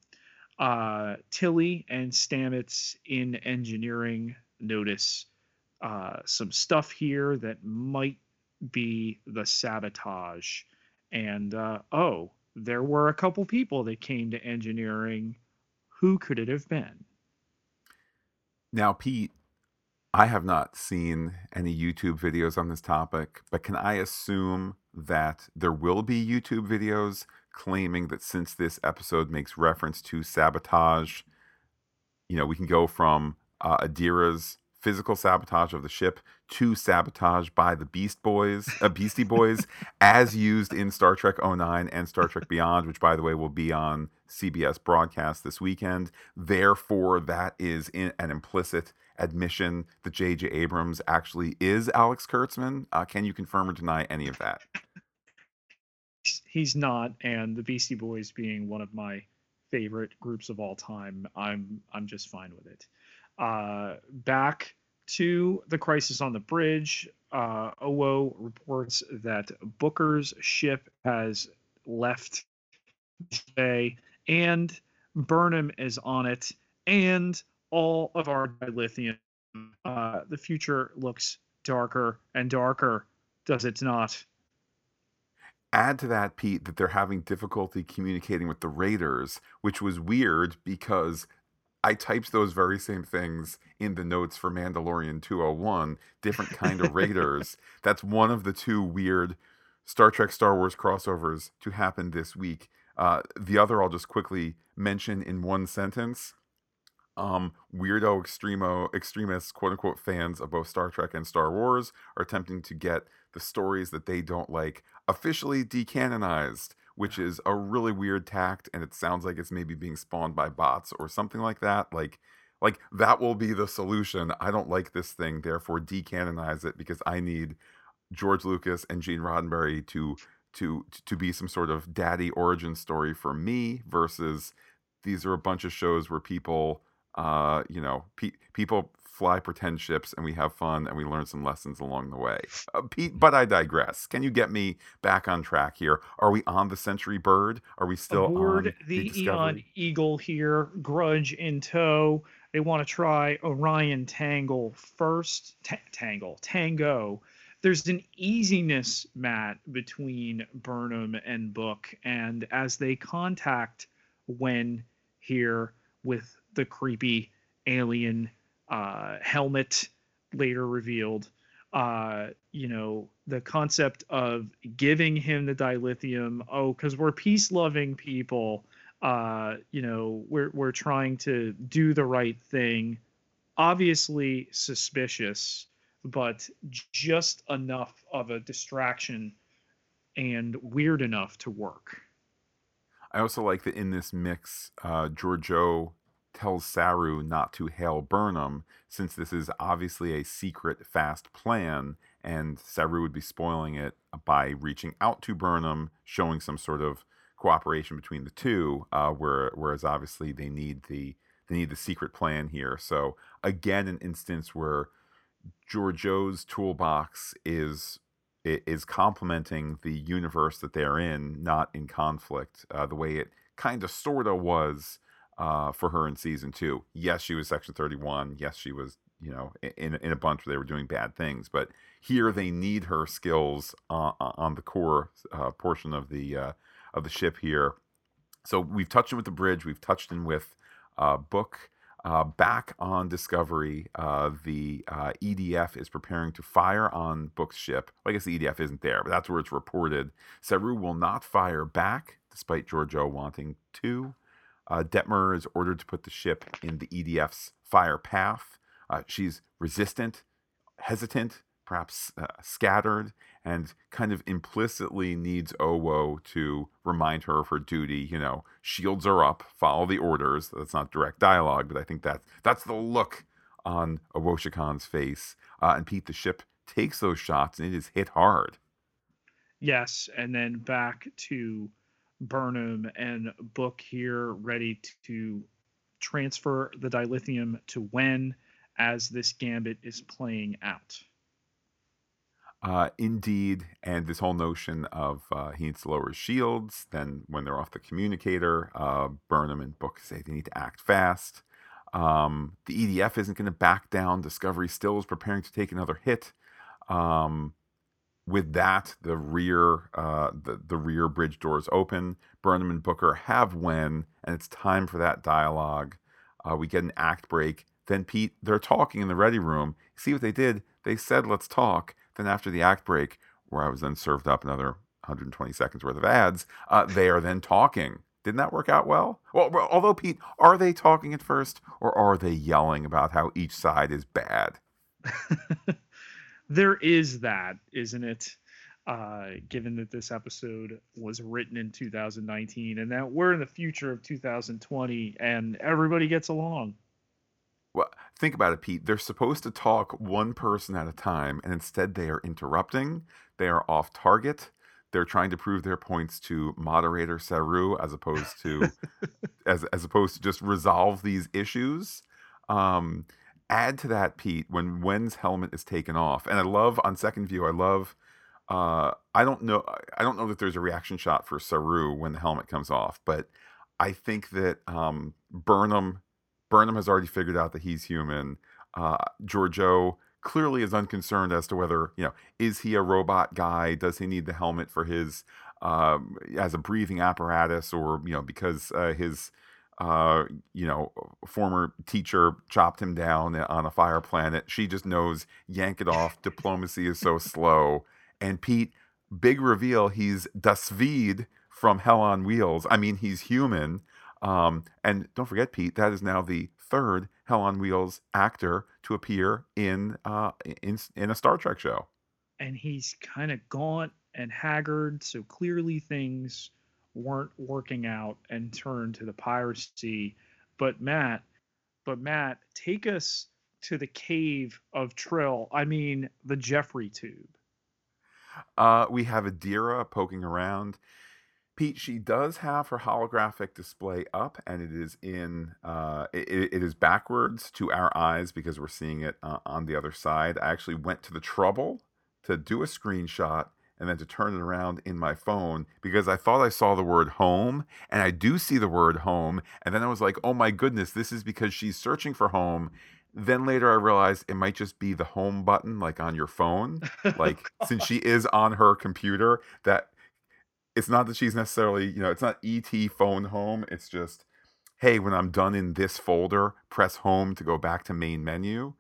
Uh, Tilly and Stamets in engineering notice uh, some stuff here that might be the sabotage and uh, oh, there were a couple people that came to engineering. Who could it have been? Now, Pete, I have not seen any YouTube videos on this topic, but can I assume that there will be YouTube videos claiming that since this episode makes reference to sabotage, you know, we can go from uh, Adira's physical sabotage of the ship to sabotage by the Beast Boys, uh, Beastie Boys, as used in Star Trek 09 and Star Trek Beyond, which, by the way, will be on CBS broadcast this weekend. Therefore, that is in, an implicit admission that J.J. Abrams actually is Alex Kurtzman. Uh, can you confirm or deny any of that? He's not, and the Beastie Boys being one of my favorite groups of all time, I'm I'm just fine with it. Uh, back to the crisis on the bridge, uh, Owo reports that Booker's ship has left bay and Burnham is on it, and all of our dilithium. Uh, the future looks darker and darker, does it not? Add to that, Pete, that they're having difficulty communicating with the Raiders, which was weird because I typed those very same things in the notes for Mandalorian 201, different kind of raiders. That's one of the two weird Star Trek Star Wars crossovers to happen this week. Uh, the other I'll just quickly mention in one sentence. Um, weirdo extremo extremists, quote unquote, fans of both Star Trek and Star Wars are attempting to get the stories that they don't like officially decanonized which is a really weird tact and it sounds like it's maybe being spawned by bots or something like that like like that will be the solution. I don't like this thing therefore decanonize it because i need george lucas and gene roddenberry to to to be some sort of daddy origin story for me versus these are a bunch of shows where people uh you know pe- people fly pretend ships and we have fun and we learn some lessons along the way. Uh, Pete, but I digress. Can you get me back on track here? Are we on the Century Bird? Are we still Aboard on the, the Eon Eagle here? Grudge in tow. They want to try Orion Tangle first. T- tangle, Tango. There's an easiness, Matt, between Burnham and Book, and as they contact Wen here with the creepy alien uh, helmet later revealed. Uh, you know, the concept of giving him the dilithium. Oh, because we're peace loving people. Uh, you know, we're we're trying to do the right thing. Obviously suspicious, but just enough of a distraction and weird enough to work. I also like that in this mix, uh, Georgiou tells Saru not to hail Burnham, since this is obviously a secret, fast plan, and Saru would be spoiling it by reaching out to Burnham, showing some sort of cooperation between the two. Uh, where, whereas obviously they need the they need the secret plan here. So again, an instance where Georgiou's toolbox is is complementing the universe that they're in, not in conflict. Uh, the way it kind of sorta was uh, for her in season two. Yes, she was Section Thirty One. Yes, she was you know in in a bunch where they were doing bad things, but here they need her skills on, on the core uh, portion of the uh, of the ship here. So we've touched in with the bridge. We've touched in with uh, book. Uh, back on Discovery, uh, the uh, EDF is preparing to fire on Book's ship. Well, I guess the EDF isn't there, but that's where it's reported. Saru will not fire back, despite Georgiou wanting to. Uh, Detmer is ordered to put the ship in the EDF's fire path. Uh, she's resistant, hesitant, perhaps uh, scattered, and kind of implicitly needs Owo to remind her of her duty. You know, shields are up, follow the orders. That's not direct dialogue, but I think that's that's the look on Owosekun's face. Uh, and Pete, the ship takes those shots, and it is hit hard. Yes, and then back to Burnham and Book here, ready to transfer the dilithium to Wen as this gambit is playing out. Uh, indeed, and this whole notion of uh, he needs to lower his shields. Then, when they're off the communicator, uh, Burnham and Book say they need to act fast. Um, the EDF isn't going to back down. Discovery still is preparing to take another hit. Um, with that, the rear uh, the the rear bridge doors open. Burnham and Booker have Wen, and it's time for that dialogue. Uh, we get an act break. Then Pete, they're talking in the ready room. See what they did? They said, "Let's talk." Then after the act break, where I was then served up another 120 seconds worth of ads, uh, they are then talking. Didn't that work out well? Well, although Pete, are they talking at first, or are they yelling about how each side is bad? there is that, isn't it? Uh, given that this episode was written in 2019 and that we're in the future of 2020 and everybody gets along. Well, think about it, Pete. They're supposed to talk one person at a time, and instead they are interrupting. They are off target. They're trying to prove their points to moderator Saru as opposed to as as opposed to just resolve these issues. Um, add to that, Pete, when Wen's helmet is taken off, and I love on second view, I love. Uh, I don't know. I don't know that there's a reaction shot for Saru when the helmet comes off, but I think that um, Burnham Burnham has already figured out that he's human. Uh, Georgiou clearly is unconcerned as to whether you know is he a robot guy? Does he need the helmet for his um, as a breathing apparatus, or you know because uh, his uh, you know former teacher chopped him down on a fire planet? She just knows yank it off. Diplomacy is so slow. And Pete, big reveal, he's Das Svede from Hell on Wheels. I mean, he's human. Um, and don't forget, Pete, that is now the third Hell on Wheels actor to appear in uh, in in a Star Trek show. And he's kind of gaunt and haggard, so clearly things weren't working out and turned to the piracy. But Matt, but Matt, take us to the cave of Trill. I mean, the Jefferies tube. Uh, we have Adira poking around. Pete, she does have her holographic display up, and it is in uh, it, it is backwards to our eyes because we're seeing it uh, on the other side. I actually went to the trouble to do a screenshot and then to turn it around in my phone because I thought I saw the word home, and I do see the word home, and then I was like, oh my goodness, this is because she's searching for home. Then later I realized it might just be the home button, like on your phone. Oh, like since she is on her computer, that it's not that she's necessarily, you know, it's not ET phone home. It's just, hey, when I'm done in this folder, press home to go back to main menu.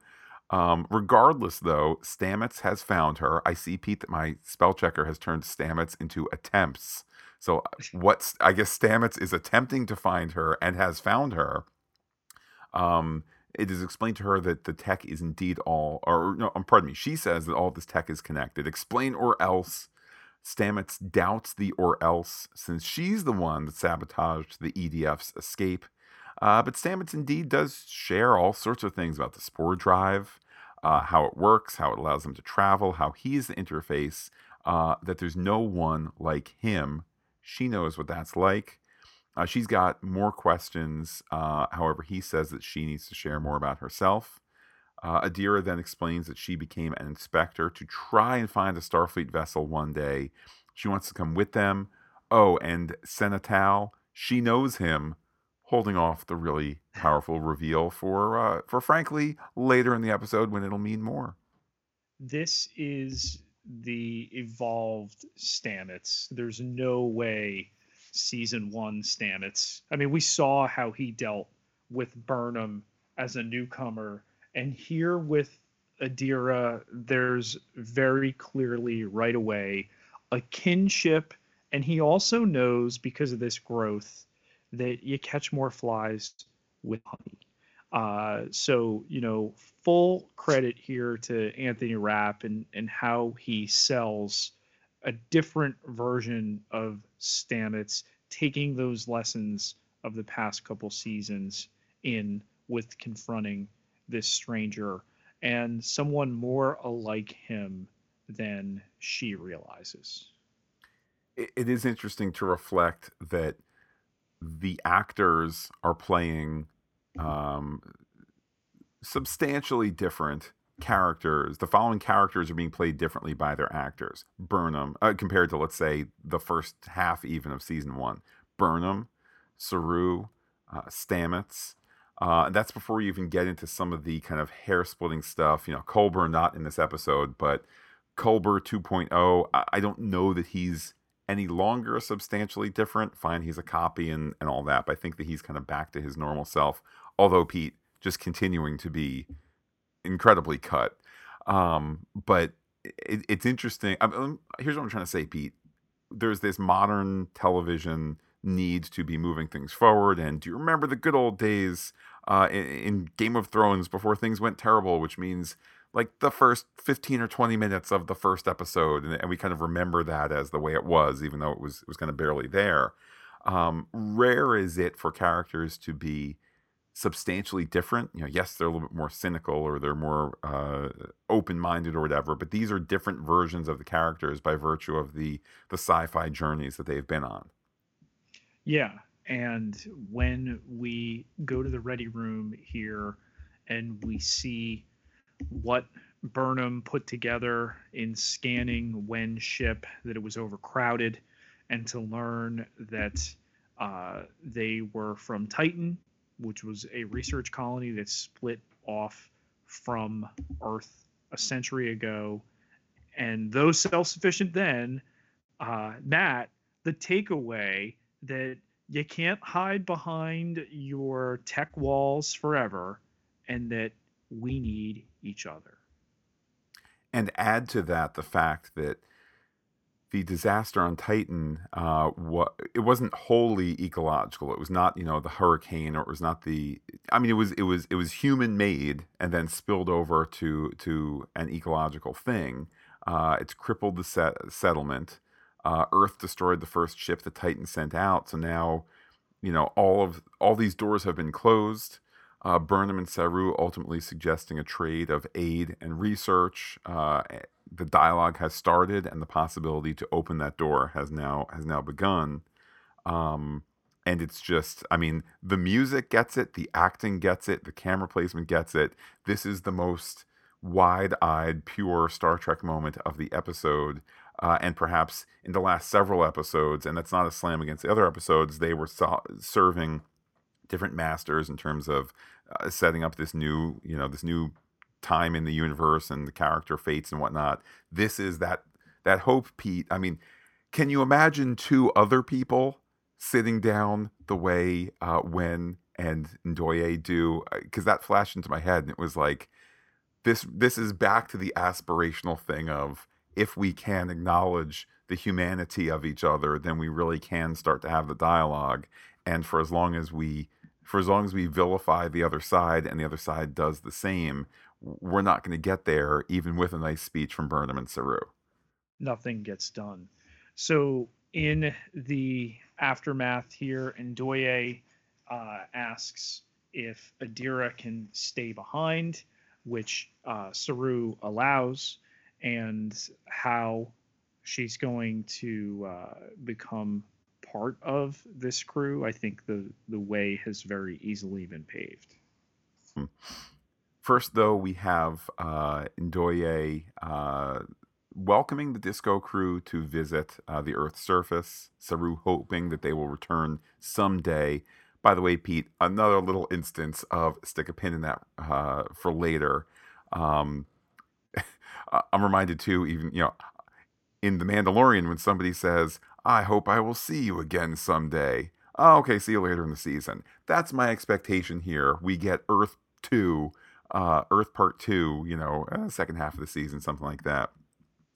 Um, regardless, though, Stamets has found her. I see, Pete, that my spell checker has turned Stamets into attempts. So, what's I guess Stamets is attempting to find her and has found her. Um, it is explained to her that the tech is indeed all, or no, um, pardon me, she says that all this tech is connected. Explain or else Stamets doubts the or else since she's the one that sabotaged the EDF's escape. Uh, but Stamets indeed does share all sorts of things about the spore drive, uh, how it works, how it allows them to travel, how he's the interface, uh, that there's no one like him. She knows what that's like. Uh, she's got more questions. Uh, however, he says that she needs to share more about herself. Uh, Adira then explains that she became an inspector to try and find a Starfleet vessel one day. She wants to come with them. Oh, and Senna Tal, she knows him, holding off the really powerful reveal for, uh, for frankly, later in the episode when it'll mean more. This is the evolved Stamets. There's no way season one Stamets. I mean, we saw how he dealt with Burnham as a newcomer, and here with Adira, there's very clearly right away a kinship, and he also knows because of this growth that you catch more flies with honey. Uh, so you know, full credit here to Anthony Rapp and and how he sells a different version of Stamets, taking those lessons of the past couple seasons in with confronting this stranger and someone more alike him than she realizes. it is interesting to reflect that the actors are playing um, substantially different characters. The following characters are being played differently by their actors. Burnham, uh, compared to let's say the first half even of season one. Burnham, Saru, uh, Stamets. Uh, that's before you even get into some of the kind of hair splitting stuff. You know, Culber not in this episode, but Culber 2.0. I, I don't know that he's any longer substantially different. Fine, he's a copy and, and all that, but I think that he's kind of back to his normal self. Although Pete just continuing to be incredibly cut. Um, but it, it's interesting. I mean, here's what I'm trying to say, Pete. There's this modern television need to be moving things forward. And do you remember the good old days uh, in, in Game of Thrones before things went terrible, which means like the first 15 or 20 minutes of the first episode and, and, we kind of remember that as the way it was even though it was it was kind of barely there. Um, rare is it for characters to be substantially different. You know yes they're a little bit more cynical or they're more uh, open-minded or whatever but these are different versions of the characters by virtue of the the sci-fi journeys that they've been on. Yeah and when we go to the ready room here and we see what Burnham put together in scanning Wen ship that it was overcrowded, and to learn that uh, they were from Titan, which was a research colony that split off from Earth a century ago. And though self sufficient then, uh, Matt, the takeaway that you can't hide behind your tech walls forever and that we need each other. And add to that the fact that the disaster on Titan, uh, what it wasn't wholly ecological. It was not, you know, the hurricane, or it was not the. I mean, it was it was it was human made and then spilled over to to an ecological thing. Uh, it's crippled the set, settlement. Uh, Earth destroyed the first ship the Titan sent out, so now, you know, all of all these doors have been closed uh, Burnham and Saru ultimately suggesting a trade of aid and research. Uh, the dialogue has started, and the possibility to open that door has now has now begun. Um, and it's just, I mean, the music gets it, the acting gets it, the camera placement gets it. This is the most wide-eyed, pure Star Trek moment of the episode. Uh, and perhaps in the last several episodes, and that's not a slam against the other episodes, they were so- serving different masters in terms of uh, setting up this new, you know, this new time in the universe and the character fates and whatnot. This is that that hope, Pete. I mean, can you imagine two other people sitting down the way uh, Wen and Ndoye do? Because uh, that flashed into my head, and it was like, this this is back to the aspirational thing of if we can acknowledge the humanity of each other, then we really can start to have the dialogue. And for as long as we for as long as we vilify the other side and the other side does the same, we're not going to get there, even with a nice speech from Burnham and Saru. Nothing gets done. So in the aftermath here, Ndoye uh, asks if Adira can stay behind, which uh, Saru allows, and how she's going to uh, become part of this crew. I think the the way has very easily been paved. Hmm. First, though, we have uh, Ndoye uh, welcoming the disco crew to visit uh, the Earth's surface. Saru hoping that they will return someday. By the way, Pete, another little instance of stick a pin in that uh, for later. Um, I'm reminded too, even you know, in The Mandalorian when somebody says, "I hope I will see you again someday." Oh, okay, see you later in the season. That's my expectation here. We get Earth two, uh, Earth Part two. You know, uh, second half of the season, something like that.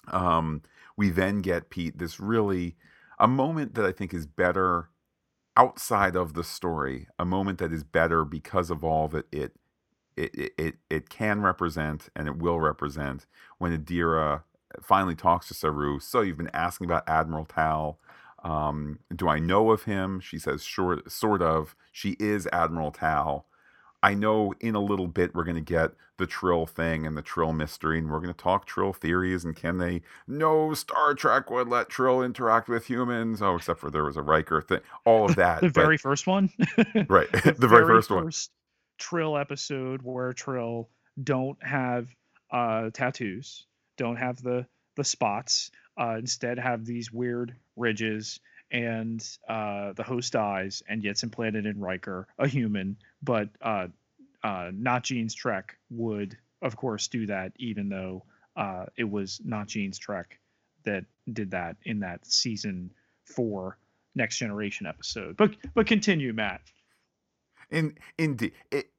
Um, we then get Pete this really a moment that I think is better outside of the story, a moment that is better because of all that it it it it can represent and it will represent when Adira finally talks to Saru. So you've been asking about Admiral Tal. Um, do I know of him? She says, sure, sort of. She is Admiral Tal. I know in a little bit we're going to get the Trill thing and the Trill mystery, and we're going to talk Trill theories and can they? No, Star Trek would let Trill interact with humans. Oh, except for there was a Riker thing. All of that. the very first one. right. the, the very, very, first, one. Trill episode where Trill don't have uh, tattoos, don't have the the spots. Uh, instead, have these weird ridges and uh, the host dies and gets implanted in Riker, a human, but uh, uh, not Gene's Trek would, of course, do that, even though uh, it was not Gene's Trek that did that in that season four Next Generation episode. But but continue, Matt. In indeed,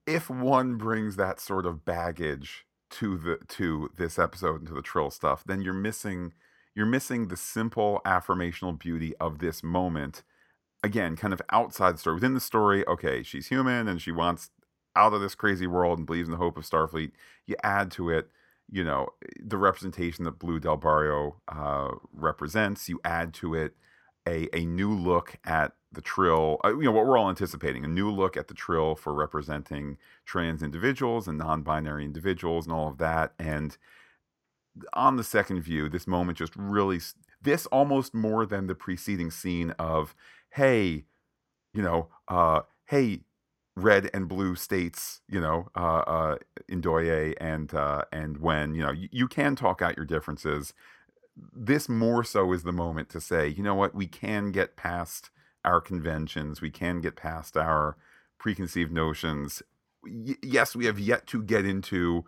if one brings that sort of baggage to the to this episode and to the Trill stuff, then you're missing you're missing the simple affirmational beauty of this moment. Again, kind of outside the story. Within the story, okay, she's human and she wants out of this crazy world and believes in the hope of Starfleet. You add to it, you know, the representation that Blu Del Barrio uh, represents. You add to it a, a new look at the trill, uh, you know, what we're all anticipating a new look at the trill for representing trans individuals and non binary individuals and all of that. And on the second view, this moment just really, this almost more than the preceding scene of, hey, you know, uh, hey, red and blue states, you know, uh, uh, Ndoye and uh, and Wen you know you, you can talk out your differences. This more so is the moment to say, you know what, we can get past our conventions, we can get past our preconceived notions. Y- yes, we have yet to get into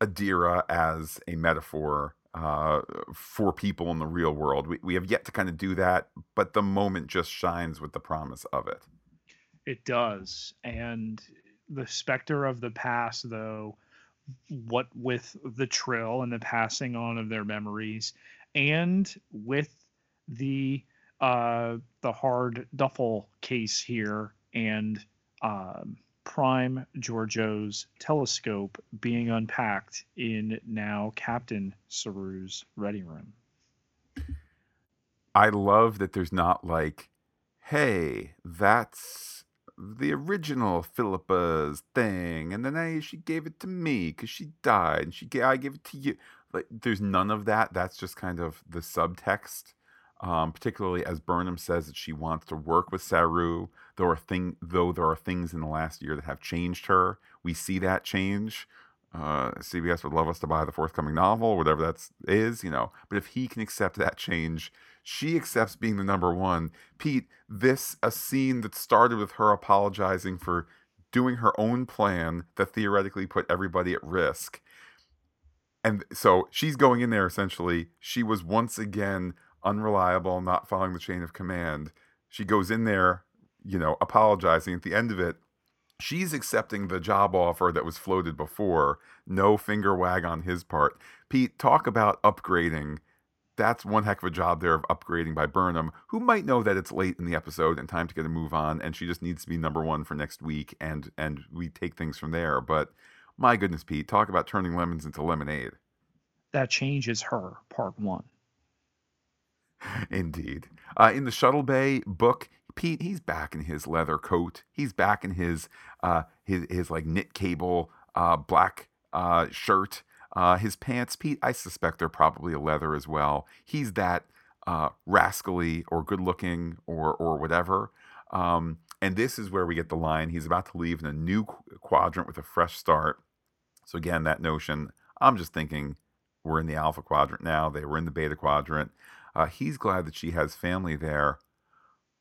Adira as a metaphor uh, for people in the real world. We, we have yet to kind of do that, but the moment just shines with the promise of it. It does. And the specter of the past, though, what with the trill and the passing on of their memories, and with the uh, the hard duffel case here, and um, Prime Georgiou's telescope being unpacked in now Captain Saru's ready room. I love that there's not like, hey, that's the original Philippa's thing, and then I, she gave it to me because she died, and she I gave it to you. Like, there's none of that. That's just kind of the subtext um, particularly as Burnham says that she wants to work with Saru. Though, are thing, though there are things in the last year that have changed her, we see that change. Uh, CBS would love us to buy the forthcoming novel, whatever that is, you know. But if he can accept that change, she accepts being the number one. Pete, this a scene that started with her apologizing for doing her own plan that theoretically put everybody at risk. And so she's going in there essentially. She was once again unreliable, not following the chain of command. She goes in there, you know, apologizing. At the end of it, she's accepting the job offer that was floated before. No finger wag on his part. Pete, talk about upgrading. That's one heck of a job there of upgrading by Burnham, who might know that it's late in the episode and time to get a move on, and she just needs to be number one for next week, and and we take things from there. But my goodness, Pete, talk about turning lemons into lemonade. That changes her, part one. Indeed. Uh, in the Shuttle Bay book, Pete, he's back in his leather coat. He's back in his uh, his his like knit cable uh, black uh, shirt. Uh, his pants, Pete, I suspect they're probably a leather as well. He's that uh, rascally or good looking or or whatever. Um, and this is where we get the line. He's about to leave in a new qu- quadrant with a fresh start. So again, that notion. I'm just thinking we're in the alpha quadrant now. They were in the beta quadrant. Uh, he's glad that she has family there.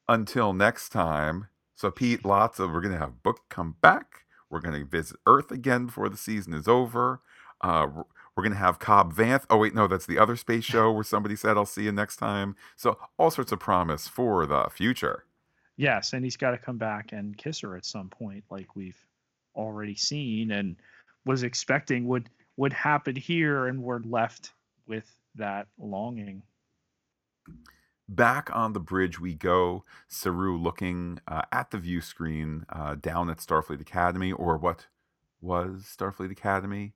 Until next time. So Pete, lots of we're gonna have book come back. We're gonna visit Earth again before the season is over. Uh, we're- we're gonna have Cobb Vanth. Oh wait, no, that's the other space show where somebody said I'll see you next time. So all sorts of promise for the future. Yes, and he's got to come back and kiss her at some point, like we've already seen and was expecting would would happen here, and we're left with that longing. Back on the bridge we go. Saru looking uh, at the view screen uh, down at Starfleet Academy, or what was Starfleet Academy.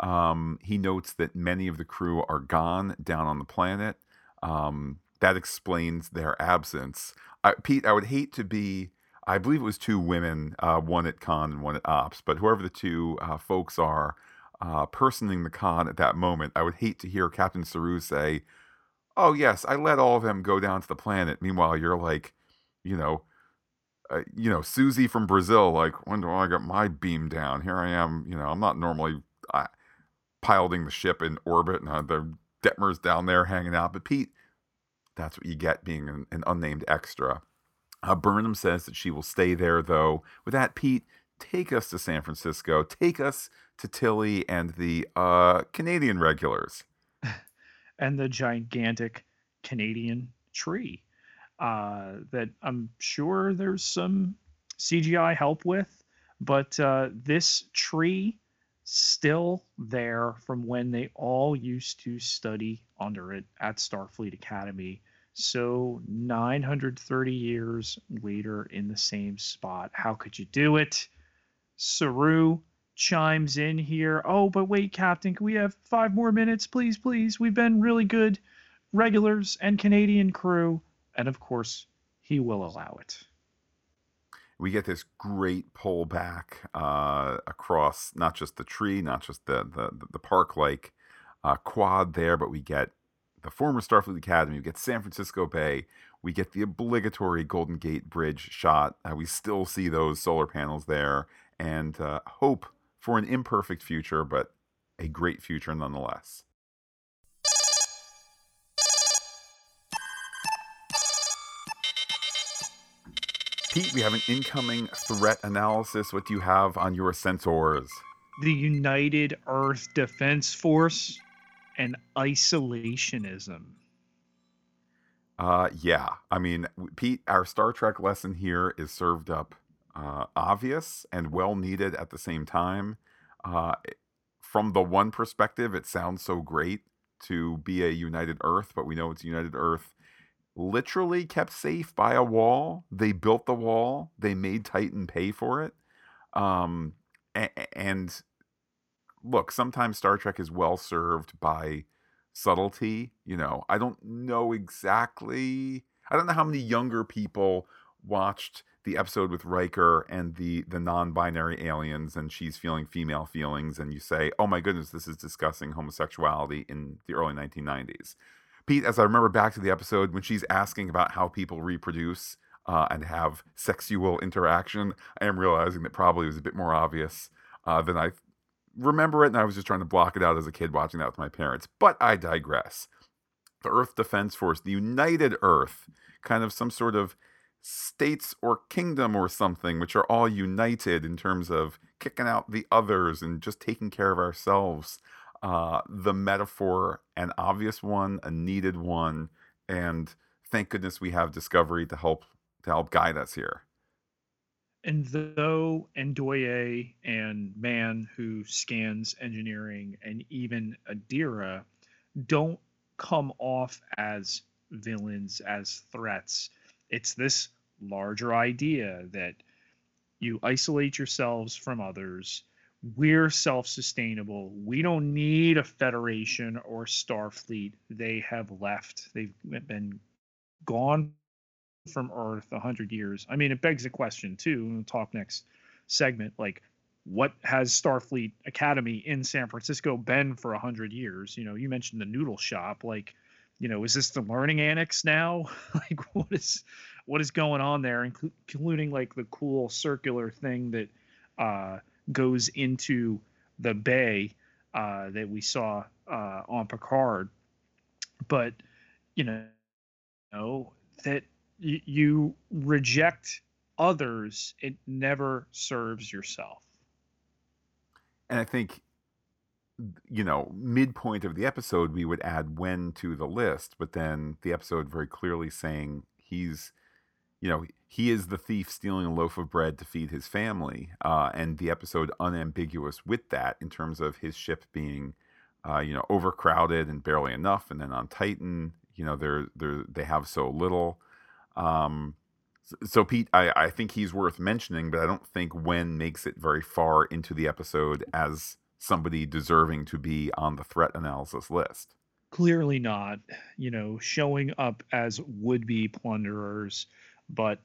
Um, he notes that many of the crew are gone down on the planet. Um, that explains their absence. I, Pete, I would hate to be. I believe it was two women, uh, one at con and one at ops, but whoever the two uh, folks are uh, personing the con at that moment, I would hate to hear Captain Saru say, "Oh yes, I let all of them go down to the planet." Meanwhile, you're like, you know, uh, you know, Susie from Brazil, like, when do I get my beam down? Here I am, you know, I'm not normally uh, piloting the ship in orbit, and uh, the Detmer's down there hanging out. But Pete, that's what you get being an, an unnamed extra. Uh, Burnham says that she will stay there, though. With that, Pete, take us to San Francisco. Take us to Tilly and the uh, Canadian regulars. and the gigantic Canadian tree uh, that I'm sure there's some CGI help with, but uh, this tree still there from when they all used to study under it at Starfleet Academy. So 930 years later in the same spot. How could you do it? Saru chimes in here. Oh, but wait, Captain, can we have five more minutes, please, please? We've been really good regulars and Canadian crew. And of course, he will allow it. We get this great pullback uh, across not just the tree, not just the the, the park like uh, quad there, but we get the former Starfleet Academy. We get San Francisco Bay. We get the obligatory Golden Gate Bridge shot. Uh, we still see those solar panels there, and uh, hope for an imperfect future, but a great future nonetheless. Pete, we have an incoming threat analysis. What do you have on your sensors? The United Earth Defense Force and isolationism. Uh, yeah. I mean, Pete, our Star Trek lesson here is served up uh, obvious and well needed at the same time. Uh, from the one perspective, it sounds so great to be a United Earth, but we know it's United Earth literally kept safe by a wall. They built the wall, they made Titan pay for it. Um, a- a- and look, sometimes Star Trek is well served by subtlety. You know, I don't know exactly. I don't know how many younger people watched the episode with Riker and the the non-binary aliens, and she's feeling female feelings, and you say, "Oh my goodness, this is discussing homosexuality in the early 1990s." Pete, as I remember back to the episode when she's asking about how people reproduce uh, and have sexual interaction, I am realizing that probably was a bit more obvious uh, than I remember it, and I was just trying to block it out as a kid watching that with my parents. But I digress. The Earth Defense Force, the United Earth, kind of some sort of states or kingdom or something, which are all united in terms of kicking out the others and just taking care of ourselves. Uh, the metaphor, an obvious one, a needed one, and thank goodness we have Discovery to help to help guide us here. And though Ndoye and Man, who scans engineering, and even Adira don't come off as villains, as threats, it's this larger idea that you isolate yourselves from others, we're self-sustainable. We don't need a Federation or Starfleet. They have left. They've been gone from Earth a hundred years. I mean, it begs a question too. We'll talk next segment. Like, what has Starfleet Academy in San Francisco been for a hundred years? You know, you mentioned the noodle shop. Like, you know, is this the learning annex now? like, what is what is going on there, including like the cool circular thing that uh, goes into the bay uh, that we saw uh, on Picard. But you know, know that y- you reject others, it never serves yourself. And I think, you know, midpoint of the episode, we would add Wen to the list, but then the episode very clearly saying he's, you know, he is the thief stealing a loaf of bread to feed his family. Uh, and the episode unambiguous with that in terms of his ship being, uh, you know, overcrowded and barely enough. And then on Titan, you know, they're, they're, they have so little. Um, so Pete, I, I think he's worth mentioning, but I don't think Wen makes it very far into the episode as somebody deserving to be on the threat analysis list. Clearly not, you know, showing up as would-be plunderers, but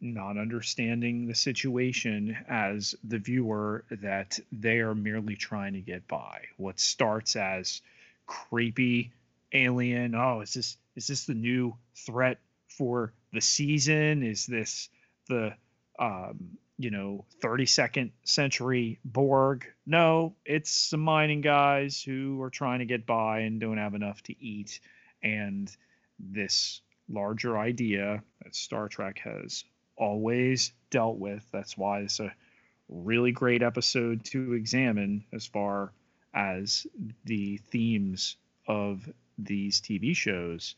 not understanding the situation as the viewer that they are merely trying to get by. What starts as creepy alien, oh, is this is this the new threat for the season? Is this the um, you know 32nd century Borg? No, it's some mining guys who are trying to get by and don't have enough to eat, and this larger idea that Star Trek has always dealt with. That's why it's a really great episode to examine as far as the themes of these TV shows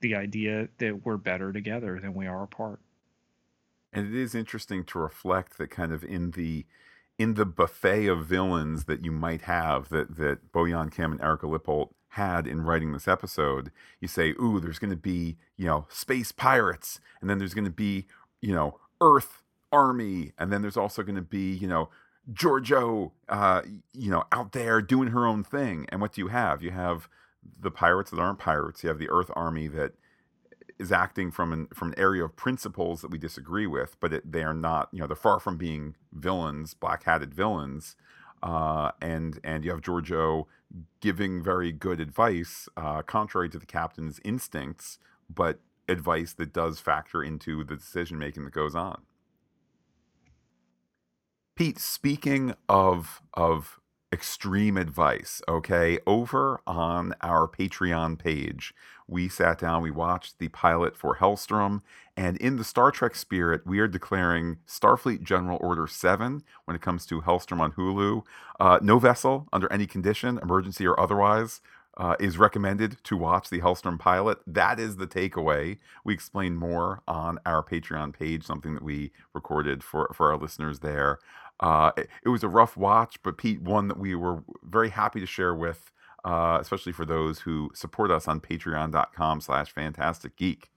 the idea that we're better together than we are apart. And it is interesting to reflect that kind of in the in the buffet of villains that you might have that that Bo Yeon Kim and Erica Lippoldt had in writing this episode, you say, "Ooh, there's going to be you know space pirates, and then there's going to be you know Earth army, and then there's also going to be you know Georgiou, uh, you know, out there doing her own thing." And what do you have? You have the pirates that aren't pirates. You have the Earth Army that is acting from an from an area of principles that we disagree with, but it, they are not. You know, they're far from being villains, black hatted villains. Uh, and and you have Georgiou giving very good advice, uh, contrary to the captain's instincts, but advice that does factor into the decision making that goes on. Pete, speaking of of extreme advice, okay? Over on our Patreon page, we sat down, we watched the pilot for Helstrom, and in the Star Trek spirit, we are declaring Starfleet General Order 7 when it comes to Helstrom on Hulu. Uh, no vessel, under any condition, emergency or otherwise, uh, is recommended to watch the Helstrom pilot. That is the takeaway. We explain more on our Patreon page, something that we recorded for, for our listeners there. Uh, it, it, was a rough watch, but Pete, one that we were very happy to share with, uh, especially for those who support us on patreon.com slash fantastic geek.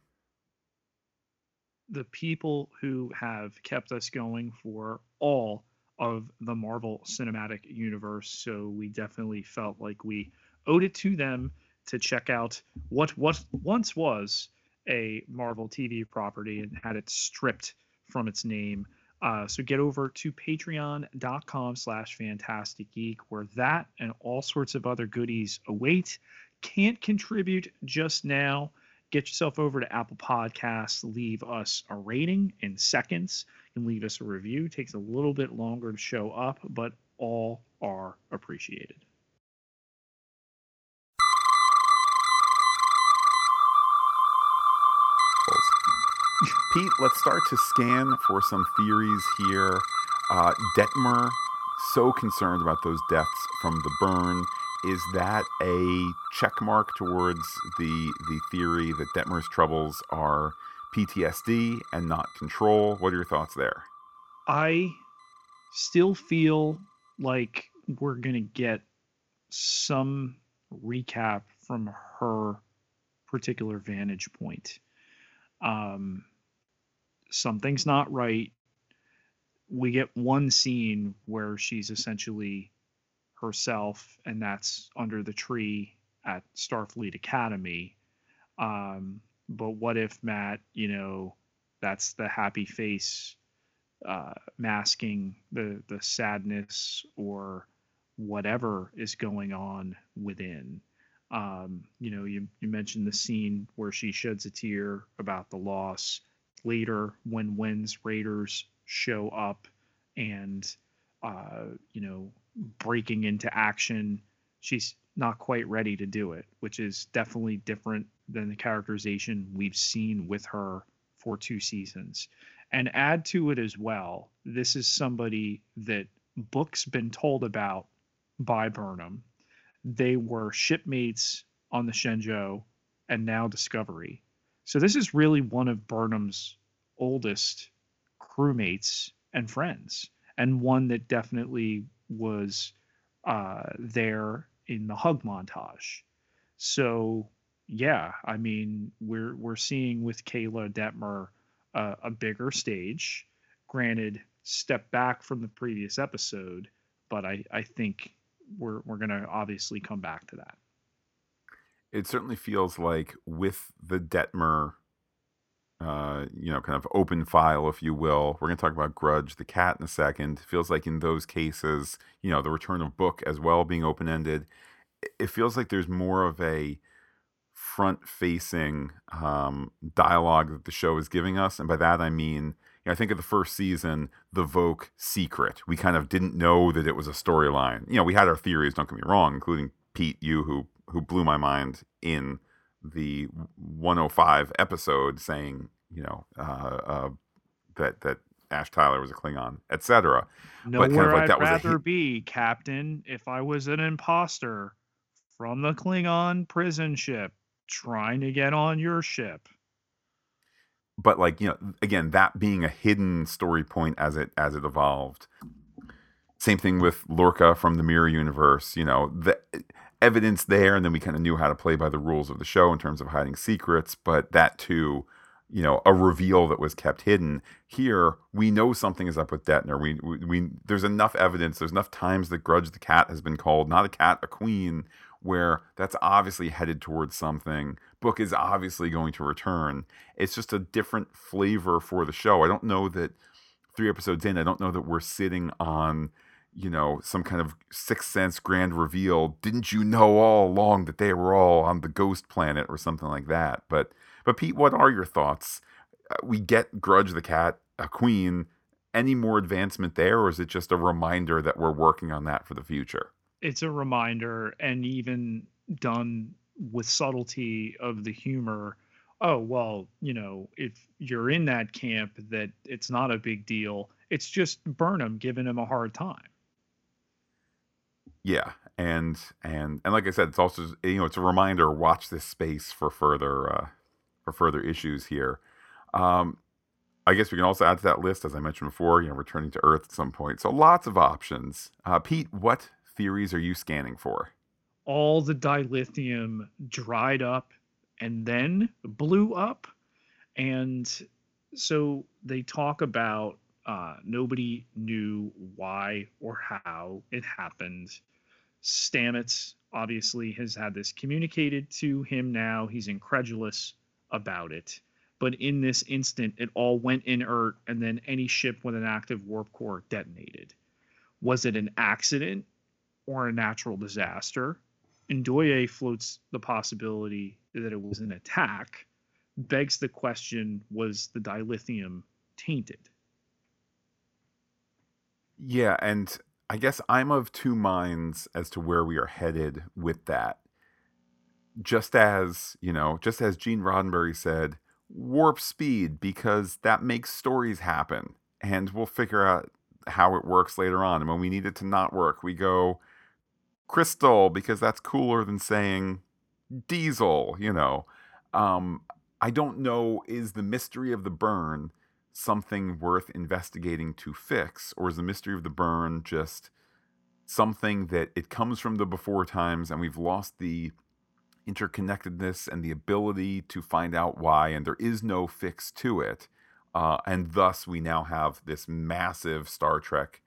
The people who have kept us going for all of the Marvel Cinematic Universe. So we definitely felt like we owed it to them to check out what what once was a Marvel TV property and had it stripped from its name uh, so get over to patreon.com slash fantastic geek where that and all sorts of other goodies await. Can't contribute just now. Get yourself over to Apple Podcasts, leave us a rating in seconds, and leave us a review. It takes a little bit longer to show up, but all are appreciated. Pete, let's start to scan for some theories here. Uh, Detmer, so concerned about those deaths from the burn. Is that a check mark towards the the theory that Detmer's troubles are PTSD and not control? What are your thoughts there? I still feel like we're gonna get some recap from her particular vantage point. Um, something's not right. we get one scene where she's essentially herself, and that's under the tree at Starfleet Academy. Um, but what if Matt, you know, that's the happy face uh, masking the the sadness or whatever is going on within. Um, you know, you, you mentioned the scene where she sheds a tear about the loss. Later, when Wen's Raiders show up and, uh, you know, breaking into action, she's not quite ready to do it, which is definitely different than the characterization we've seen with her for two seasons. And add to it as well, this is somebody that Book's been told about by Burnham. They were shipmates on the Shenzhou and now Discovery. So this is really one of Burnham's oldest crewmates and friends, and one that definitely was uh, there in the hug montage. So yeah, I mean we're we're seeing with Keyla Detmer uh, a bigger stage. Granted, step back from the previous episode, but I I think we're we're to obviously come back to that. It certainly feels like with the Detmer, uh, you know, kind of open file, if you will. We're going to talk about Grudge, the cat, in a second. It feels like in those cases, you know, the return of Book as well being open ended. It feels like there's more of a front facing um, dialogue that the show is giving us. And by that, I mean, I think of the first season, the Voq secret. We kind of didn't know that it was a storyline. You know, we had our theories. Don't get me wrong, including Pete, you who who blew my mind in the 105 episode, saying you know uh, uh, that that Ash Tyler was a Klingon, etc. Nowhere kind of like I'd rather be, Captain, if I was an imposter from the Klingon prison ship trying to get on your ship but like you know again that being a hidden story point as it as it evolved same thing with lorca from the mirror universe you know the evidence there and then we kind of knew how to play by the rules of the show in terms of hiding secrets but that too you know a reveal that was kept hidden here we know something is up with detmer we, we, we there's enough evidence there's enough times that grudge the cat has been called not a cat a queen where that's obviously headed towards something. Book is obviously going to return. It's just a different flavor for the show. I don't know that three episodes in, I don't know that we're sitting on, you know, some kind of sixth sense grand reveal. Didn't you know all along that they were all on the ghost planet or something like that? But but Pete, what are your thoughts? Uh, we get Grudge the cat, a queen. Any more advancement there, or is it just a reminder that we're working on that for the future? it's a reminder and even done with subtlety of the humor oh well you know if you're in that camp that it's not a big deal it's just burnham giving him a hard time yeah and and and like i said it's also you know it's a reminder watch this space for further uh for further issues here um I guess we can also add to that list, as I mentioned before, you know, returning to Earth at some point. So lots of options. Uh, Pete, what theories are you scanning for? All the dilithium dried up and then blew up. And so they talk about uh, nobody knew why or how it happened. Stamets obviously has had this communicated to him now. He's incredulous about it. But in this instant, it all went inert, and then any ship with an active warp core detonated. Was it an accident? or a natural disaster. Ndoye floats the possibility that it was an attack, begs the question was the dilithium tainted? Yeah, and I guess I'm of two minds as to where we are headed with that. Just as, you know, just as Gene Roddenberry said, warp speed because that makes stories happen and we'll figure out how it works later on. And when we need it to not work, we go crystal because that's cooler than saying diesel, you know. Um, I don't know, is the mystery of the burn something worth investigating to fix, or is the mystery of the burn just something that it comes from the before times and we've lost the interconnectedness and the ability to find out why, and there is no fix to it? uh, and thus we now have this massive Star Trek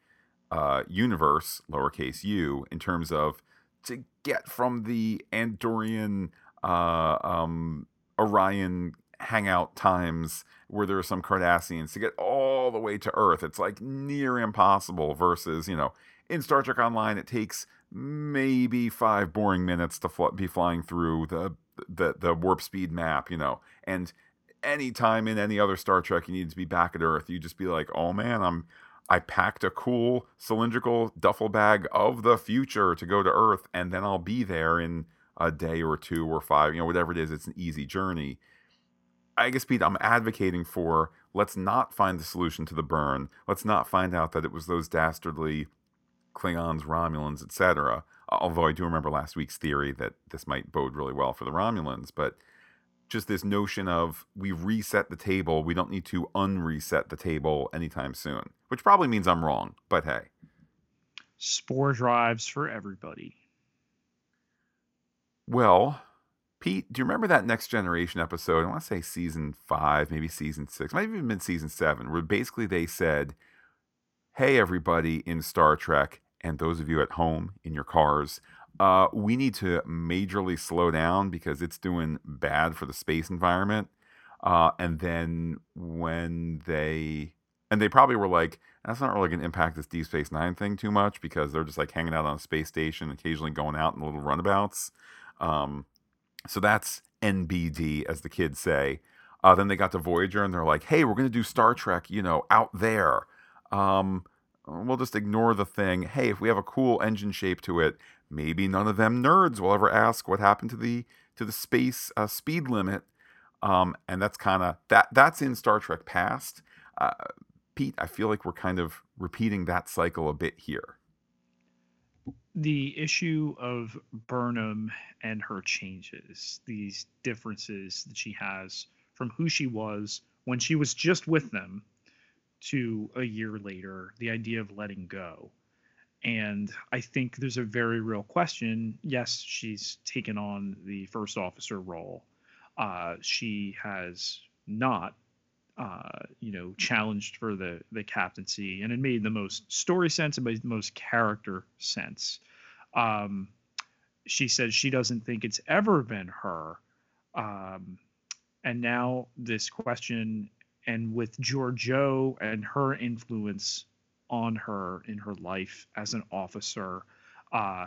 uh, universe, lowercase u, in terms of to get from the Andorian uh, um, Orion hangout times where there are some Cardassians to get all the way to Earth. It's like near impossible versus, you know, in Star Trek Online, it takes maybe five boring minutes to fl- be flying through the, the the warp speed map, you know, and anytime in any other Star Trek you need to be back at Earth, you just be like, oh man, I'm I packed a cool cylindrical duffel bag of the future to go to Earth, and then I'll be there in a day or two or five, you know, whatever it is. It's an easy journey. I guess, Pete, I'm advocating for let's not find the solution to the burn. Let's not find out that it was those dastardly Klingons, Romulans, etc. Although I do remember last week's theory that this might bode really well for the Romulans, but just this notion of we reset the table, we don't need to unreset the table anytime soon, which probably means I'm wrong, but hey. Spore drives for everybody. Well, Pete, do you remember that Next Generation episode? I want to say season five, maybe season six, might have even been season seven, where basically they said, Hey, everybody in Star Trek, and those of you at home in your cars, uh, we need to majorly slow down because it's doing bad for the space environment. Uh, and then when they, and they probably were like, that's not really going to impact this Deep Space Nine thing too much because they're just like hanging out on a space station, occasionally going out in little runabouts. Um, so that's NBD, as the kids say. Uh, then they got to Voyager and they're like, hey, we're going to do Star Trek, you know, out there. Um, we'll just ignore the thing. Hey, if we have a cool engine shape to it, maybe none of them nerds will ever ask what happened to the to the space uh, speed limit. Um, and that's kind of that. That's in Star Trek past. Uh, Pete, I feel like we're kind of repeating that cycle a bit here. The issue of Burnham and her changes, these differences that she has from who she was when she was just with them to a year later, the idea of letting go. And I think there's a very real question. Yes, she's taken on the first officer role. Uh, she has not, uh, you know, challenged for the the captaincy, and it made the most story sense and made the most character sense. Um, she says she doesn't think it's ever been her. Um, and now this question, and with Georgiou and her influence on her in her life as an officer. Uh,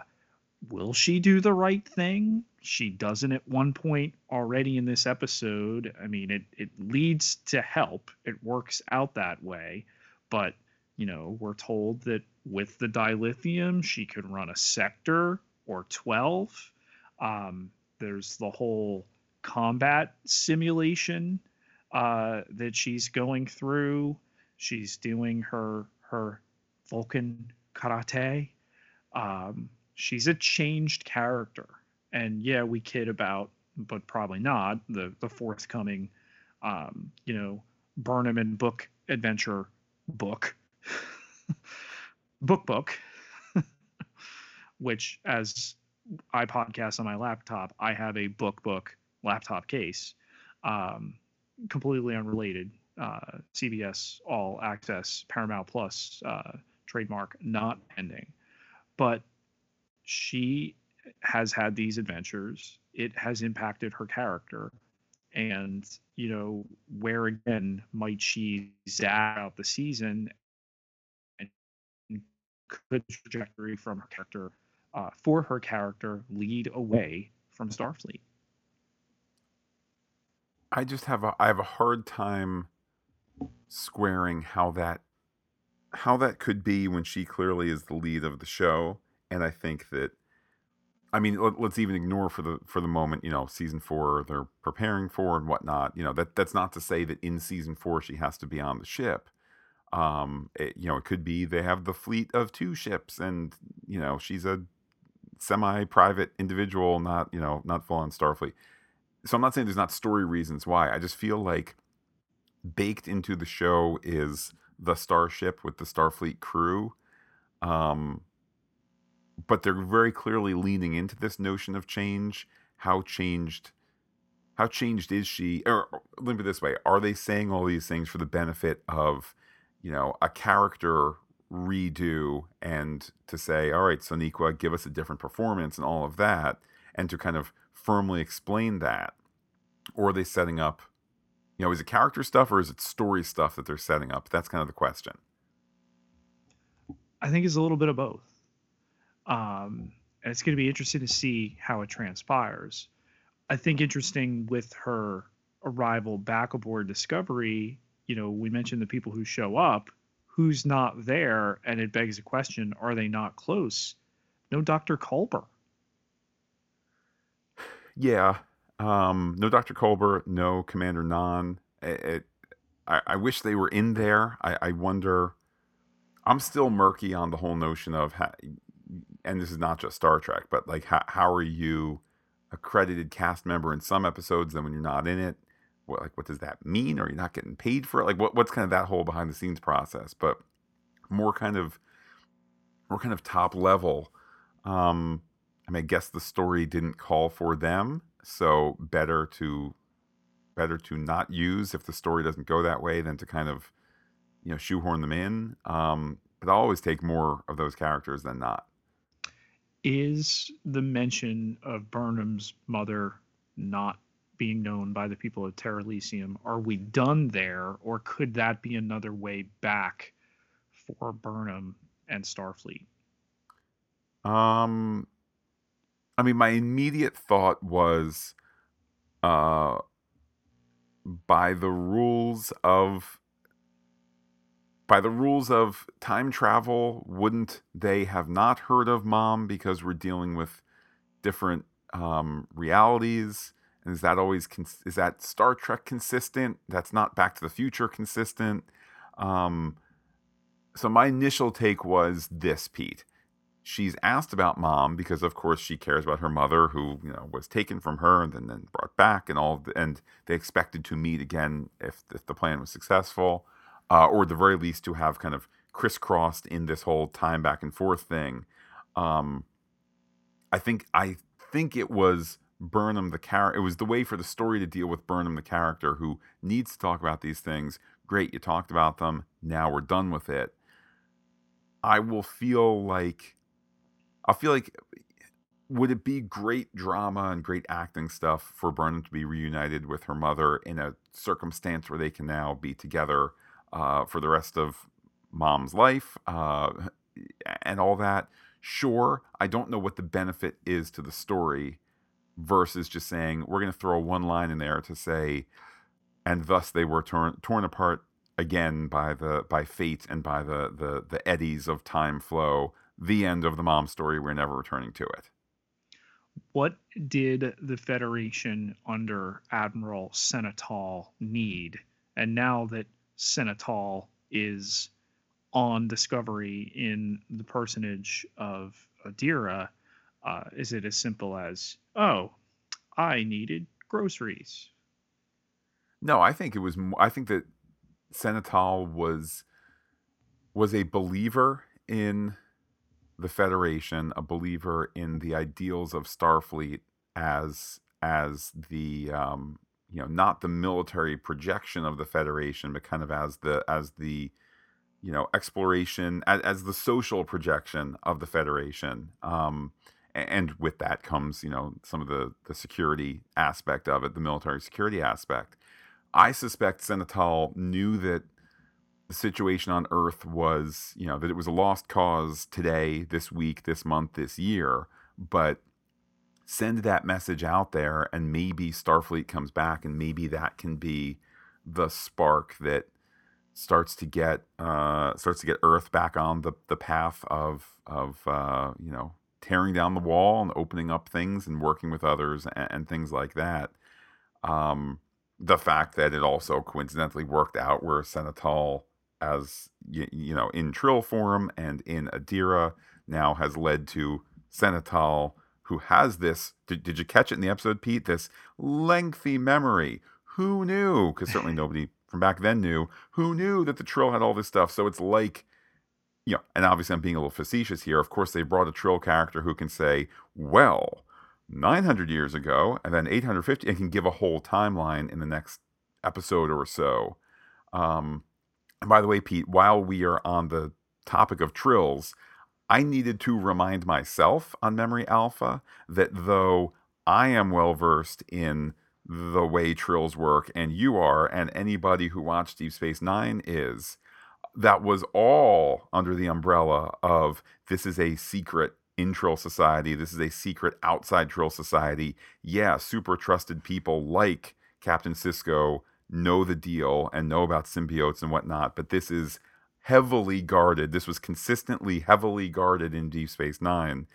will she do the right thing? She doesn't at one point already in this episode. I mean, it it leads to help. It works out that way, but you know, we're told that with the dilithium, she could run a sector or 12. Um, there's the whole combat simulation uh, that she's going through. She's doing her her Vulcan karate. Um, she's a changed character, and yeah, we kid about, but probably not the the forthcoming, um, you know, Burnham and Book adventure book, book book, which as I podcast on my laptop, I have a book book laptop case, um, completely unrelated uh, CBS All Access Paramount Plus uh, trademark not ending, but she has had these adventures. It has impacted her character, and you know where again might she zag out the season and could trajectory from her character uh, for her character lead away from Starfleet. I just have a I have a hard time squaring how that how that could be when she clearly is the lead of the show and i think that i mean let, us even ignore for the for the moment you know season four they're preparing for and whatnot. You know that that's not to say that in season four she has to be on the ship. Um it, you know it could be they have the fleet of two ships and you know she's a semi-private individual not you know not full on starfleet. So i'm not saying there's not story reasons why. I just feel like baked into the show is the starship with the Starfleet crew. Um, but they're very clearly leaning into this notion of change. How changed how changed is she? Or let me put it this way: Are they saying all these things for the benefit of, you know, a character redo and to say, all right, Sonequa, give us a different performance and all of that, and to kind of firmly explain that? Or are they setting up, you know, is it character stuff or is it story stuff that they're setting up? That's kind of the question. I think it's a little bit of both. Um, and it's going to be interesting to see how it transpires. I think interesting with her arrival back aboard Discovery, you know, we mentioned the people who show up, who's not there, and it begs the question: Are they not close? No, Doctor Culber. Yeah, um, no Doctor Culber, no Commander Nhan. It, it, I, I, wish they were in there. I, I, wonder. I'm still murky on the whole notion of, how, and this is not just Star Trek, but like how how are you a credited cast member in some episodes, then when you're not in it, what like what does that mean? Are you not getting paid for it? Like what what's kind of that whole behind the scenes process? But more kind of more kind of top level. Um, I mean, I guess the story didn't call for them, so better to better to not use if the story doesn't go that way than to kind of you know shoehorn them in. Um, but I'll always take more of those characters than not. Is the mention of Burnham's mother not being known by the people of Terralysium, are we done there, or could that be another way back for Burnham and Starfleet? Um, I mean, my immediate thought was, uh, by the rules of by the rules of time travel, wouldn't they have not heard of mom because we're dealing with different um, realities? And is that always cons- is that Star Trek consistent? That's not Back to the Future consistent. Um, so my initial take was this, Pete. She's asked about mom because, of course, she cares about her mother, who you know was taken from her and then, then brought back, and all. And they expected to meet again if, if the plan was successful, uh, or at the very least to have kind of crisscrossed in this whole time back and forth thing. Um, I think I think it was Burnham the character. It was the way for the story to deal with Burnham the character who needs to talk about these things. Great, you talked about them. Now we're done with it. I will feel like I'll feel like would it be great drama and great acting stuff for Burnham to be reunited with her mother in a circumstance where they can now be together uh, for the rest of mom's life uh, and all that? Sure, I don't know what the benefit is to the story versus just saying we're going to throw one line in there to say and thus they were torn torn apart again by the by fate and by the the the eddies of time flow the end of the mom story we're never returning to it what did the federation under admiral Senna Tal need and now that Senna Tal is on discovery in the personage of adira uh, is it as simple as, oh, I needed groceries? No, I think it was. I think that Senna Tal was was a believer in the Federation, a believer in the ideals of Starfleet as as the um, you know not the military projection of the Federation, but kind of as the as the you know exploration as, as the social projection of the Federation. Um, and with that comes you know some of the the security aspect of it the military security aspect i suspect Senna Tal knew that the situation on earth was you know that it was a lost cause today this week this month this year but send that message out there and maybe starfleet comes back and maybe that can be the spark that starts to get uh, starts to get earth back on the the path of of uh, you know tearing down the wall and opening up things and working with others and, and things like that. Um, the fact that it also coincidentally worked out where Senna Tal, as you, you, know, in Trill form and in Adira, now has led to Senna Tal, who has this. Did, did you catch it in the episode, Pete? This lengthy memory. Who knew? Because certainly nobody from back then knew. Who knew that the Trill had all this stuff? So it's like you know, and obviously I'm being a little facetious here. Of course, they brought a Trill character who can say, well, 900 years ago, and then 850, and can give a whole timeline in the next episode or so. Um, and by the way, Pete, while we are on the topic of trills, I needed to remind myself on Memory Alpha that though I am well versed in the way trills work, and you are, and anybody who watched Deep Space Nine is, that was all under the umbrella of this is a secret in Trill Society. This is a secret outside Trill Society. Yeah, super trusted people like Captain Sisko know the deal and know about symbiotes and whatnot, but this is heavily guarded. This was consistently heavily guarded in Deep Space Nine.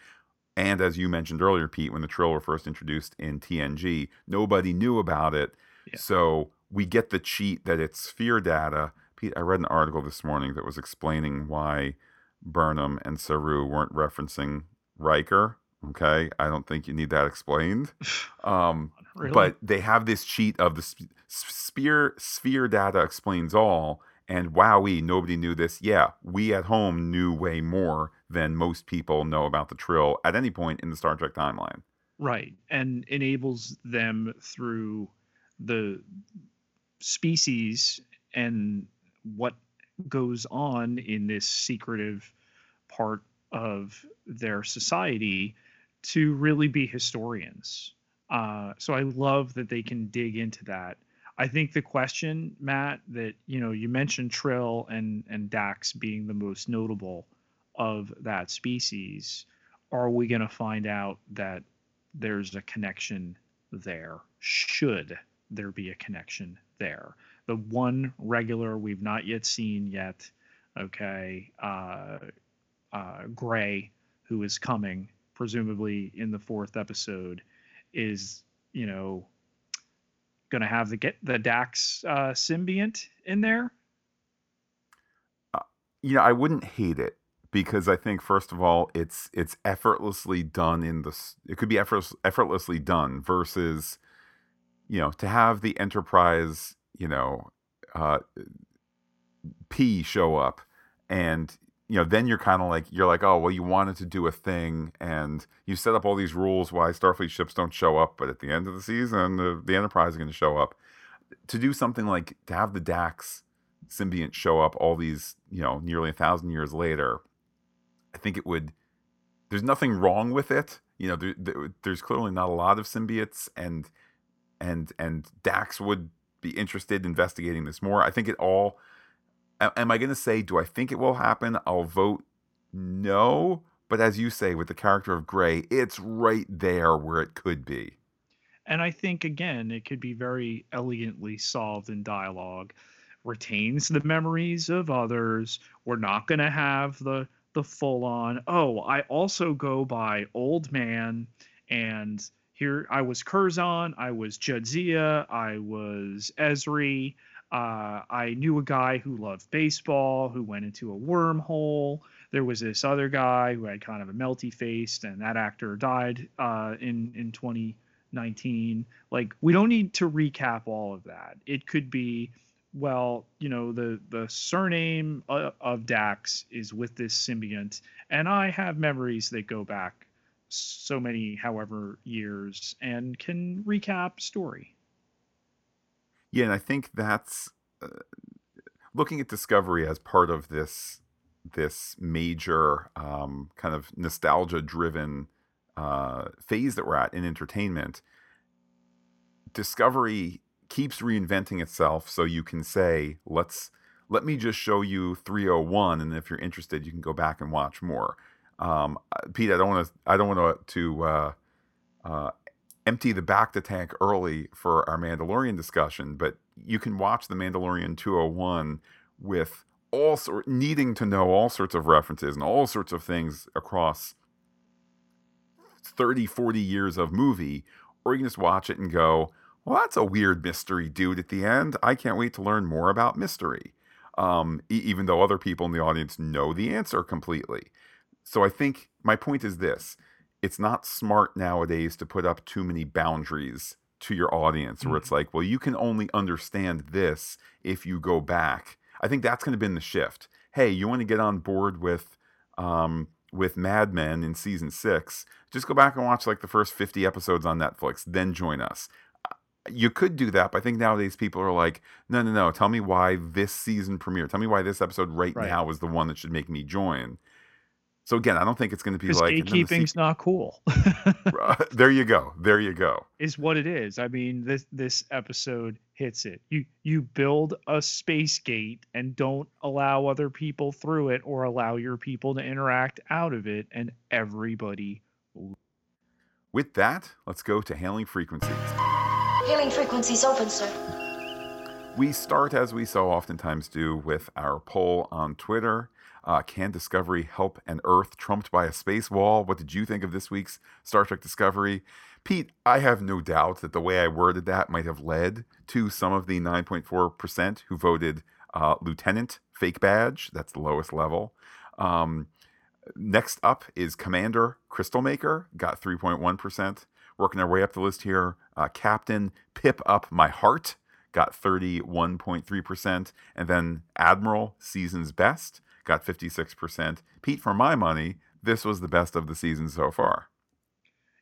And as you mentioned earlier, Pete, when the Trill were first introduced in TNG, nobody knew about it. Yeah. So we get the cheat that it's sphere data. Pete, I read an article this morning that was explaining why Burnham and Saru weren't referencing Riker. Okay, I don't think you need that explained. Um, really? But they have this cheat of the sp- sphere sphere data explains all, and wowee, nobody knew this. Yeah, we at home knew way more than most people know about the Trill at any point in the Star Trek timeline. Right, and enables them through the species and what goes on in this secretive part of their society to really be historians. Uh, so I love that they can dig into that. I think the question, Matt, that you know you mentioned Trill and and Dax being the most notable of that species. Are we going to find out that there's a connection there? Should there be a connection there? The one regular we've not yet seen yet, okay, uh, uh, Gray, who is coming presumably in the fourth episode, is you know going to have the get the Dax uh, symbiont in there. Uh, you know, I wouldn't hate it because I think first of all, it's it's effortlessly done in the. It could be effortless, effortlessly done versus, you know, to have the Enterprise, you know, uh, P show up and you know, then you're kind of like you're like, oh well, you wanted to do a thing, and you set up all these rules why Starfleet ships don't show up, but at the end of the season, the, the Enterprise is going to show up. To do something like to have the Dax symbiont show up all these, you know, nearly a thousand years later, I think it would. There's nothing wrong with it. You know, there, there, there's clearly not a lot of symbiotes, and and and Dax would be interested in investigating this more. I think it all am I going to say, do I think it will happen? I'll vote no. But as you say, with the character of Gray, it's right there where it could be. And I think, again, it could be very elegantly solved in dialogue. Retains the memories of others. We're not going to have the the full on. Oh, I also go by old man, and here I was Curzon, I was Jadzia, I was Ezri, uh, I knew a guy who loved baseball who went into a wormhole. There was this other guy who had kind of a melty face, and that actor died uh, in in 2019. Like, we don't need to recap all of that. It could be, well, you know, the the surname of, of Dax is with this symbiont, and I have memories that go back so many, however, years, and can recap story. Yeah, and I think that's uh, looking at Discovery as part of this this major um, kind of nostalgia driven uh, phase that we're at in entertainment. Discovery keeps reinventing itself, so you can say, "Let's let me just show you 301, and if you're interested, you can go back and watch more." Um, uh, Pete, I don't want to I don't want to uh, uh, empty the back to tank early for our Mandalorian discussion, but you can watch the Mandalorian 201 with all sort needing to know all sorts of references and all sorts of things across 30 40 years of movie or you can just watch it and go well that's a weird mystery dude at the end. I can't wait to learn more about mystery. Um, e- even though other people in the audience know the answer completely. So i think my point is this it's not smart nowadays to put up too many boundaries to your audience where mm-hmm. it's like, well, you can only understand this if you go back. I think that's going to be the shift. Hey, you want to get on board with um, with Mad Men in season six, just go back and watch like the first 50 episodes on Netflix, then join us. Uh, You could do that, but I think nowadays people are like, no, no, no. Tell me why this season premiere. Tell me why this episode right, Right. now is the one that should make me join. So again, I don't think it's going to be Because like and then the gatekeeping's not cool. there you go. There you go. is what it is. I mean, this this episode hits it. You you build a space gate and don't allow other people through it or allow your people to interact out of it and everybody With that, let's go to hailing frequencies. Hailing frequencies open, sir. We start, as we so oftentimes do, with our poll on Twitter. Uh, can Discovery help an Earth trumped by a space wall? What did you think of this week's Star Trek Discovery? Pete, I have no doubt that the way I worded that might have led to some of the 9.4% who voted uh, Lieutenant Fake Badge. That's the lowest level. Um, next up is Commander Crystal Maker, got 3.1%. Working our way up the list here, uh, Captain Pip Up My Heart got 31.3%. And then Admiral Season's Best got 56%. Pete, for my money, this was the best of the season so far.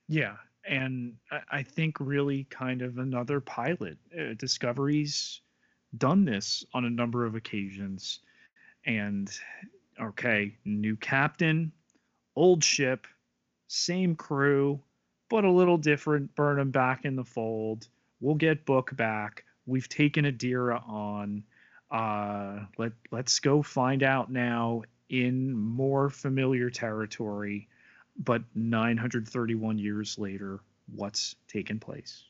Yeah, and I, think really kind of another pilot. Uh, Discovery's done this on a number of occasions, and okay, new captain, old ship, same crew, but a little different. Burn them back in the fold. We'll get Book back. We've taken Adira on. Uh, let let's go find out now in more familiar territory but 931 years later, what's taken place?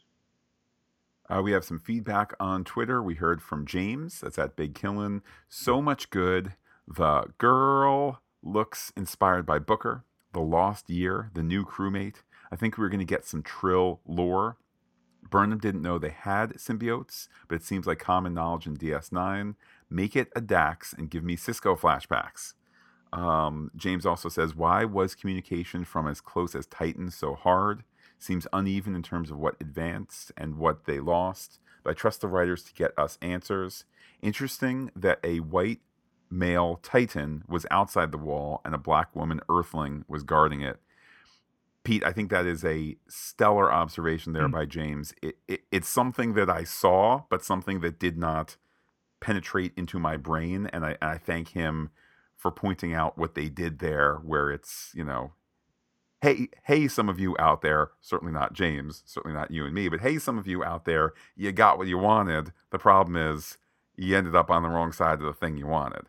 Uh, we have some feedback on Twitter. We heard from James. That's at Big Killin. So much good. The girl looks inspired by Booker. The Lost Year, the new crewmate. I think we are going to get some Trill lore. Burnham didn't know they had symbiotes, but it seems like common knowledge in DS9. Make it a Dax and give me Sisko flashbacks. Um, James also says, Why was communication from as close as Titan so hard? Seems uneven in terms of what advanced and what they lost, but I trust the writers to get us answers. Interesting that a white male Titan was outside the wall and a black woman Earthling was guarding it. Pete, I think that is a stellar observation there Mm. by James. It, it, it's something that I saw, but something that did not penetrate into my brain, and I, and I thank him for pointing out what they did there, where it's you know, hey hey, some of you out there, certainly not James, certainly not you and me, but hey, some of you out there, you got what you wanted. The problem is you ended up on the wrong side of the thing you wanted.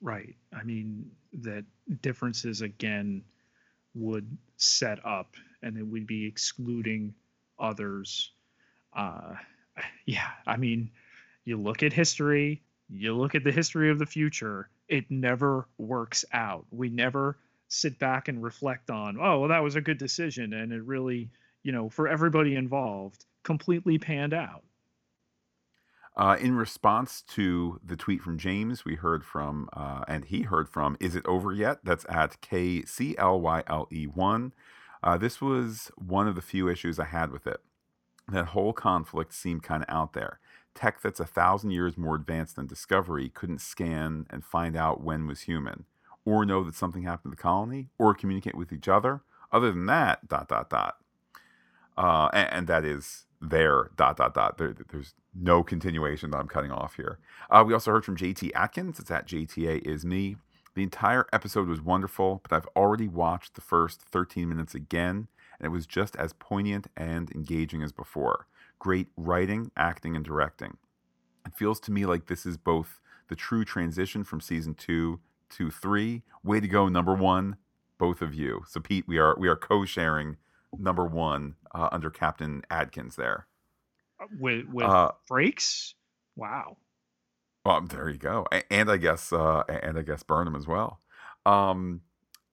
Right. I mean, that differences again would set up and it would be excluding others. Uh, yeah. I mean, you look at history, you look at the history of the future, it never works out. We never sit back and reflect on, oh, well, that was a good decision. And it really, you know, for everybody involved, completely panned out. Uh, in response to the tweet from James, we heard from, uh, and he heard from, Is It Over Yet? That's at KCLYLE1. E Uh, this was one of the few issues I had with it. That whole conflict seemed kind of out there. Tech that's a thousand years more advanced than Discovery couldn't scan and find out when was human, or know that something happened to the colony, or communicate with each other. Other than that, dot, dot, dot. Uh, and, and that is there, dot, dot, dot. There, there's no continuation that I'm cutting off here. Uh, we also heard from JT Atkins. It's at JTA is me. The entire episode was wonderful, but I've already watched the first 13 minutes again, and it was just as poignant and engaging as before. Great writing, acting, and directing. It feels to me like this is both the true transition from season two to three. Way to go, number one, both of you. So Pete, we are we are co-sharing number one uh, under Captain Adkins there. With, with Uh, Frakes? Wow. Well, there you go, and I guess, uh, and I guess Burnham as well. Um,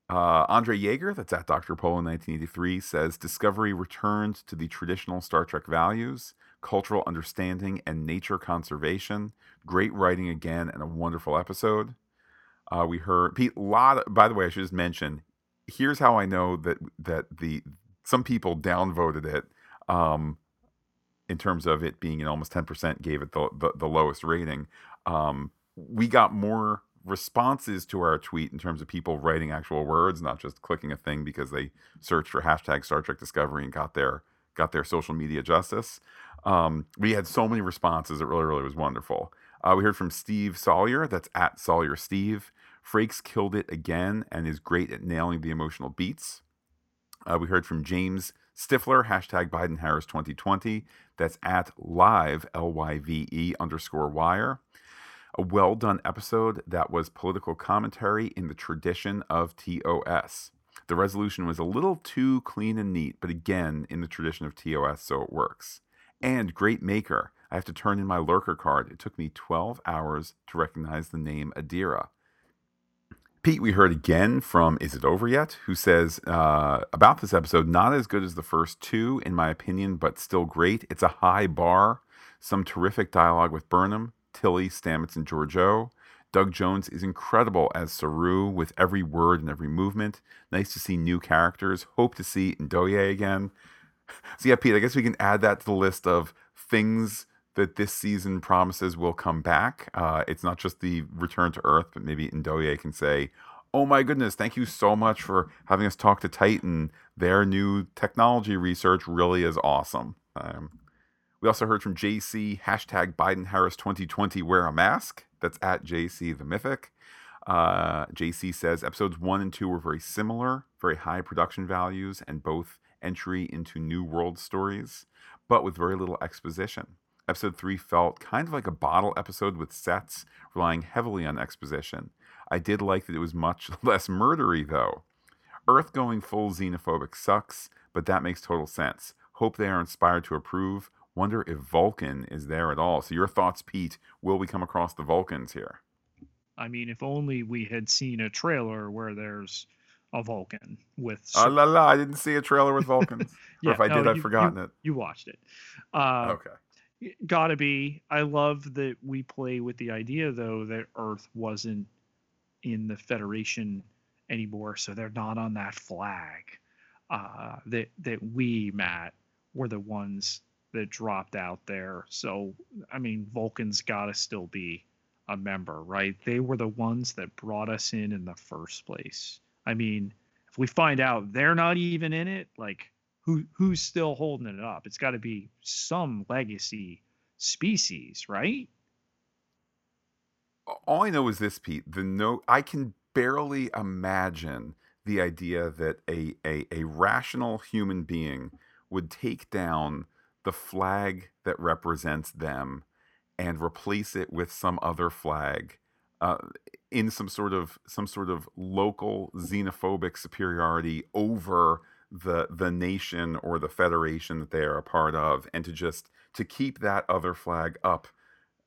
uh, Andre Yeager, that's at Dr. Pole in 1983, says Discovery returned to the traditional Star Trek values, cultural understanding, and nature conservation. Great writing again, and a wonderful episode. Uh, we heard Pete. Lot. By the way, I should just mention. Here's how I know that that the some people downvoted it. Um, in terms of it being an almost 10% gave it the, the, the lowest rating um, we got more responses to our tweet in terms of people writing actual words, not just clicking a thing because they searched for hashtag Star Trek Discovery and got their got their social media justice. Um, we had so many responses. It really, really was wonderful. Uh, we heard from Steve Sawyer. That's at Sawyer Steve. Frakes killed it again and is great at nailing the emotional beats. Uh, we heard from James Stifler, hashtag Biden Harris 2020. That's at live, L Y V E underscore wire. A well done episode that was political commentary in the tradition of TOS. The resolution was a little too clean and neat, but again, in the tradition of TOS, so it works. And great maker. I have to turn in my lurker card. It took me 12 hours to recognize the name Adira. Pete, we heard again from Is It Over Yet, who says uh, about this episode, not as good as the first two, in my opinion, but still great. It's a high bar. Some terrific dialogue with Burnham, Tilly, Stamets, and Georgiou. Doug Jones is incredible as Saru with every word and every movement. Nice to see new characters. Hope to see Ndoye again. So, yeah, Pete, I guess we can add that to the list of things that this season promises will come back. Uh, it's not just the return to Earth, but maybe Ndoye can say, Oh my goodness, thank you so much for having us talk to Titan. Their new technology research really is awesome. Um, we also heard from JC, hashtag Biden Harris 2020, wear a mask. That's at JC the Mythic. Uh, JC says episodes one and two were very similar, very high production values, and both entry into new world stories, but with very little exposition. Episode 3 felt kind of like a bottle episode with sets relying heavily on exposition. I did like that it was much less murdery, though. Earth going full xenophobic sucks, but that makes total sense. Hope they are inspired to approve. Wonder if Vulcan is there at all. So, your thoughts, Pete? Will we come across the Vulcans here? I mean, if only we had seen a trailer where there's a Vulcan with. Oh la la! I didn't see a trailer with Vulcans. yeah, or if I no, did, I've forgotten you, it. You watched it. Uh, okay gotta be. I love that we play with the idea though that Earth wasn't in the Federation anymore, so they're not on that flag. Uh, that that we Matt were the ones that dropped out there. So I mean, Vulcan's gotta still be a member, right? They were the ones that brought us in in the first place. I mean, if we find out they're not even in it, like who who's still holding it up? It's got to be some legacy species, right? All I know is this, Pete. The no, I can barely imagine the idea that a, a, a rational human being would take down the flag that represents them and replace it with some other flag uh, in some sort of some sort of local xenophobic superiority over the the nation or the federation that they are a part of and to just to keep that other flag up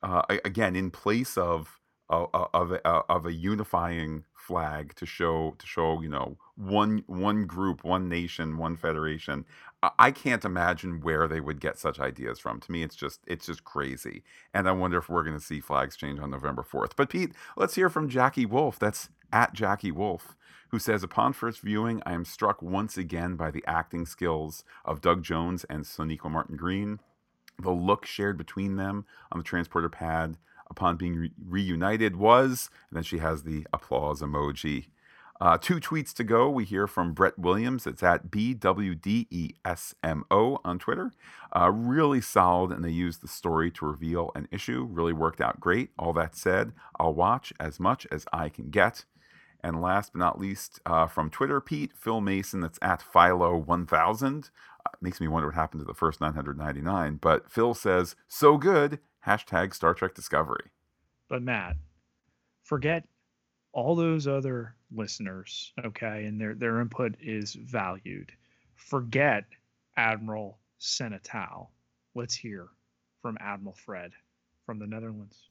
uh, again in place of of of a, uh, of a unifying flag to show to show you know one one group one nation one federation. I can't imagine where they would get such ideas from. To me it's just it's just crazy. And i wonder if we're going to see flags change on november 4th but pete let's hear from jackie wolf. That's at jackie wolf who says, Upon first viewing, I am struck once again by the acting skills of Doug Jones and Sonequa Martin Green. The look shared between them on the transporter pad upon being re- reunited was, and then she has the applause emoji. Uh, two tweets to go. We hear from Brett Williams. It's at BWDESMO on Twitter. Uh, really solid, and they used the story to reveal an issue. Really worked out great. All that said, I'll watch as much as I can get. And last but not least, uh, from Twitter, Pete, Phil Mason, that's at Philo1000. Uh, makes me wonder what happened to the first 999. But Phil says, so good, hashtag Star Trek Discovery. But Matt, forget all those other listeners, okay, and their, their input is valued. Forget Admiral Senatau. Let's hear from Admiral Fred from the Netherlands.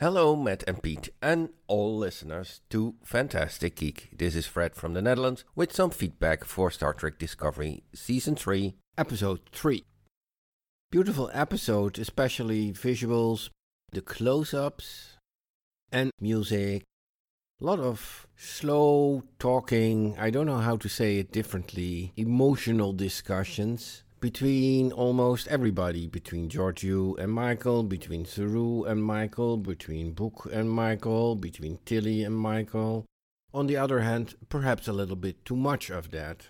Hello, Matt and Pete, and all listeners to Fantastic Geek. This is Fred from the Netherlands with some feedback for Star Trek Discovery Season 3, Episode 3. Beautiful episode, especially visuals, the close ups, and music. A lot of slow talking, I don't know how to say it differently, emotional discussions between almost everybody, between Georgiou and Michael, between Saru and Michael, between Book and Michael, between Tilly and Michael. On the other hand, perhaps a little bit too much of that.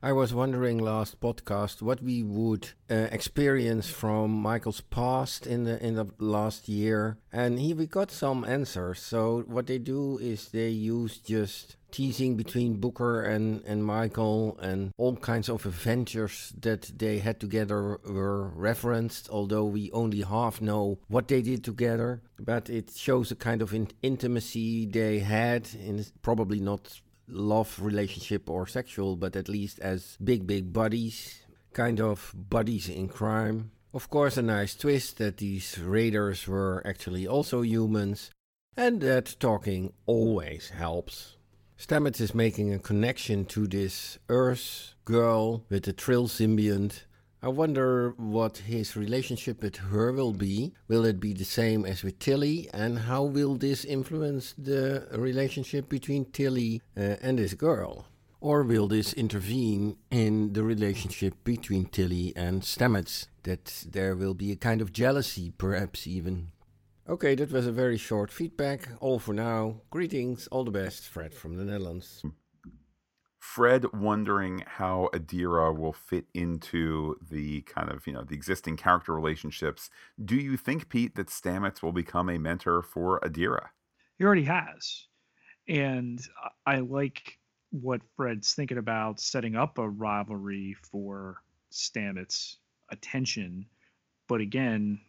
I was wondering last podcast what we would uh, experience from Michael's past in the in the last year, and here we got some answers. So what they do is they use just teasing between Booker and and Michael, and all kinds of adventures that they had together were referenced. Although we only half know what they did together, but it shows a kind of in intimacy they had, in probably not love relationship or sexual, but at least as big, big buddies, kind of buddies in crime. Of course, a nice twist that these raiders were actually also humans, and that talking always helps. Stamets is making a connection to this Earth girl with the Trill symbiont I wonder what his relationship with her will be. Will it be the same as with Tilly? And how will this influence the relationship between Tilly uh, and this girl? Or will this intervene in the relationship between Tilly and Stamets? That there will be a kind of jealousy, perhaps even. Okay, that was a very short feedback. All for now. Greetings, all the best, Fred from the Netherlands. Fred wondering how Adira will fit into the kind of, you know, the existing character relationships. Do you think, Pete, that Stamets will become a mentor for Adira? He already has. And I like what Fred's thinking about setting up a rivalry for Stamets' attention. But again,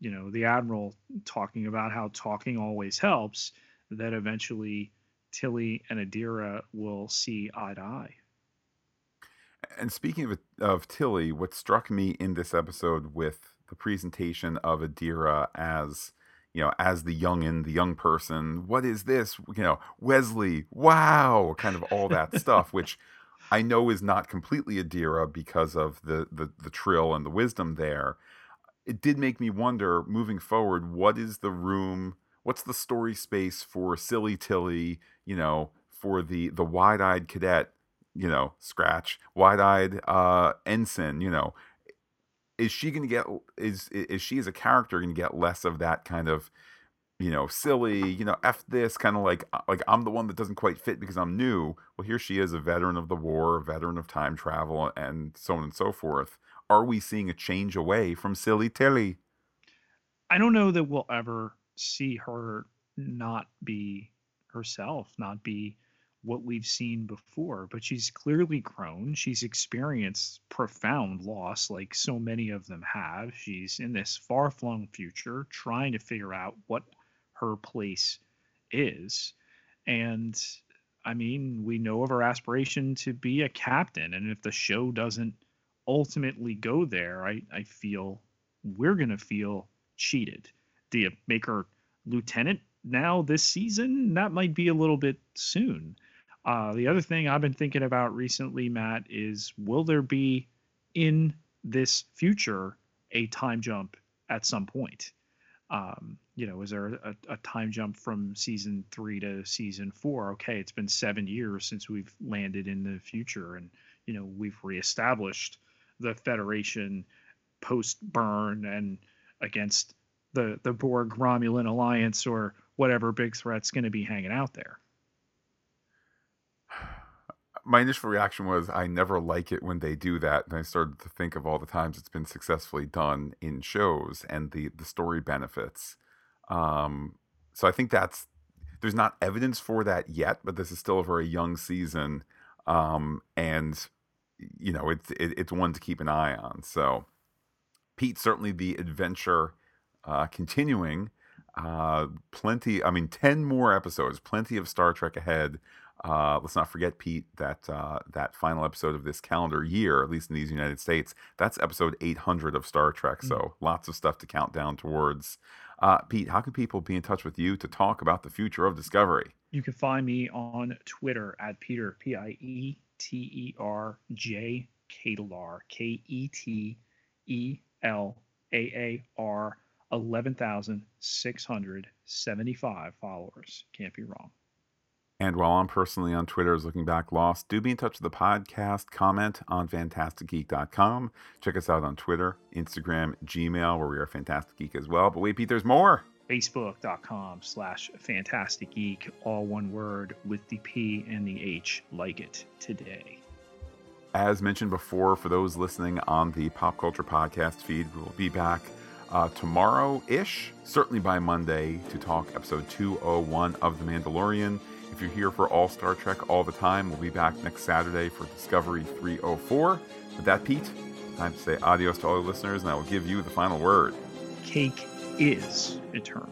you know, the Admiral talking about how talking always helps, that eventually Tilly and Adira will see eye to eye. And speaking of, of Tilly, what struck me in this episode with the presentation of Adira as you know, as the youngin, the young person, what is this? You know, Wesley, wow, kind of all that stuff, which I know is not completely Adira because of the, the the trill and the wisdom there. It did make me wonder, moving forward, what is the room what's the story space for silly Tilly, you know, for the the wide-eyed cadet, you know, scratch, wide-eyed uh ensign, you know, is she going to get is is she as a character going to get less of that kind of you know silly you know f this kind of like uh, like i'm the one that doesn't quite fit because i'm new. Well here she is a veteran of the war a veteran of time travel and so on and so forth. Are we seeing a change away from silly tilly? I don't know that we'll ever see her not be herself, not be what we've seen before. But she's clearly grown. She's experienced profound loss, like so many of them have. She's in this far flung future trying to figure out what her place is. And I mean, we know of her aspiration to be a captain. And if the show doesn't ultimately go there, I, I feel we're going to feel cheated do you make her lieutenant now this season? That might be a little bit soon. Uh, the other thing I've been thinking about recently, Matt, is will there be in this future a time jump at some point? Um, you know, is there a, a, time jump from season three to season four? Okay, it's been seven years since we've landed in the future, and you know we've reestablished the Federation post burn and against the the Borg Romulan alliance or whatever big threat's going to be hanging out there. My initial reaction was I never like it when they do that. And I started to think of all the times it's been successfully done in shows and the the story benefits. Um, so I think that's there's not evidence for that yet, but this is still a very young season, um, and you know it's it, it's one to keep an eye on. So Pete certainly the adventure uh, continuing. Uh, plenty, I mean, 10 more episodes, plenty of Star Trek ahead. Uh, let's not forget, Pete, that uh, that final episode of this calendar year, at least in these United States, that's episode 800 of Star Trek. Mm-hmm. So lots of stuff to count down towards. Uh, Pete, how can people be in touch with you to talk about the future of Discovery? You can find me on Twitter at Peter, P I E T E R J K E T E L A A R 11,675 followers. Can't be wrong. And while I'm personally on Twitter as Looking Back Lost, do be in touch with the podcast. Comment on fantasticgeek.com. Check us out on Twitter, Instagram, Gmail, where we are Fantastic Geek as well. But wait, Pete, there's more. Facebook.com slash Fantastic Geek, all one word with the P and the H. Like it today. As mentioned before, for those listening on the Pop Culture Podcast feed, we will be back uh, tomorrow ish, certainly by Monday, to talk episode 201 of The Mandalorian. If you're here for All Star Trek all the time, we'll be back next Saturday for Discovery 304. With that, Pete, time to say adios to all the listeners, and I will give you the final word. Cake is eternal.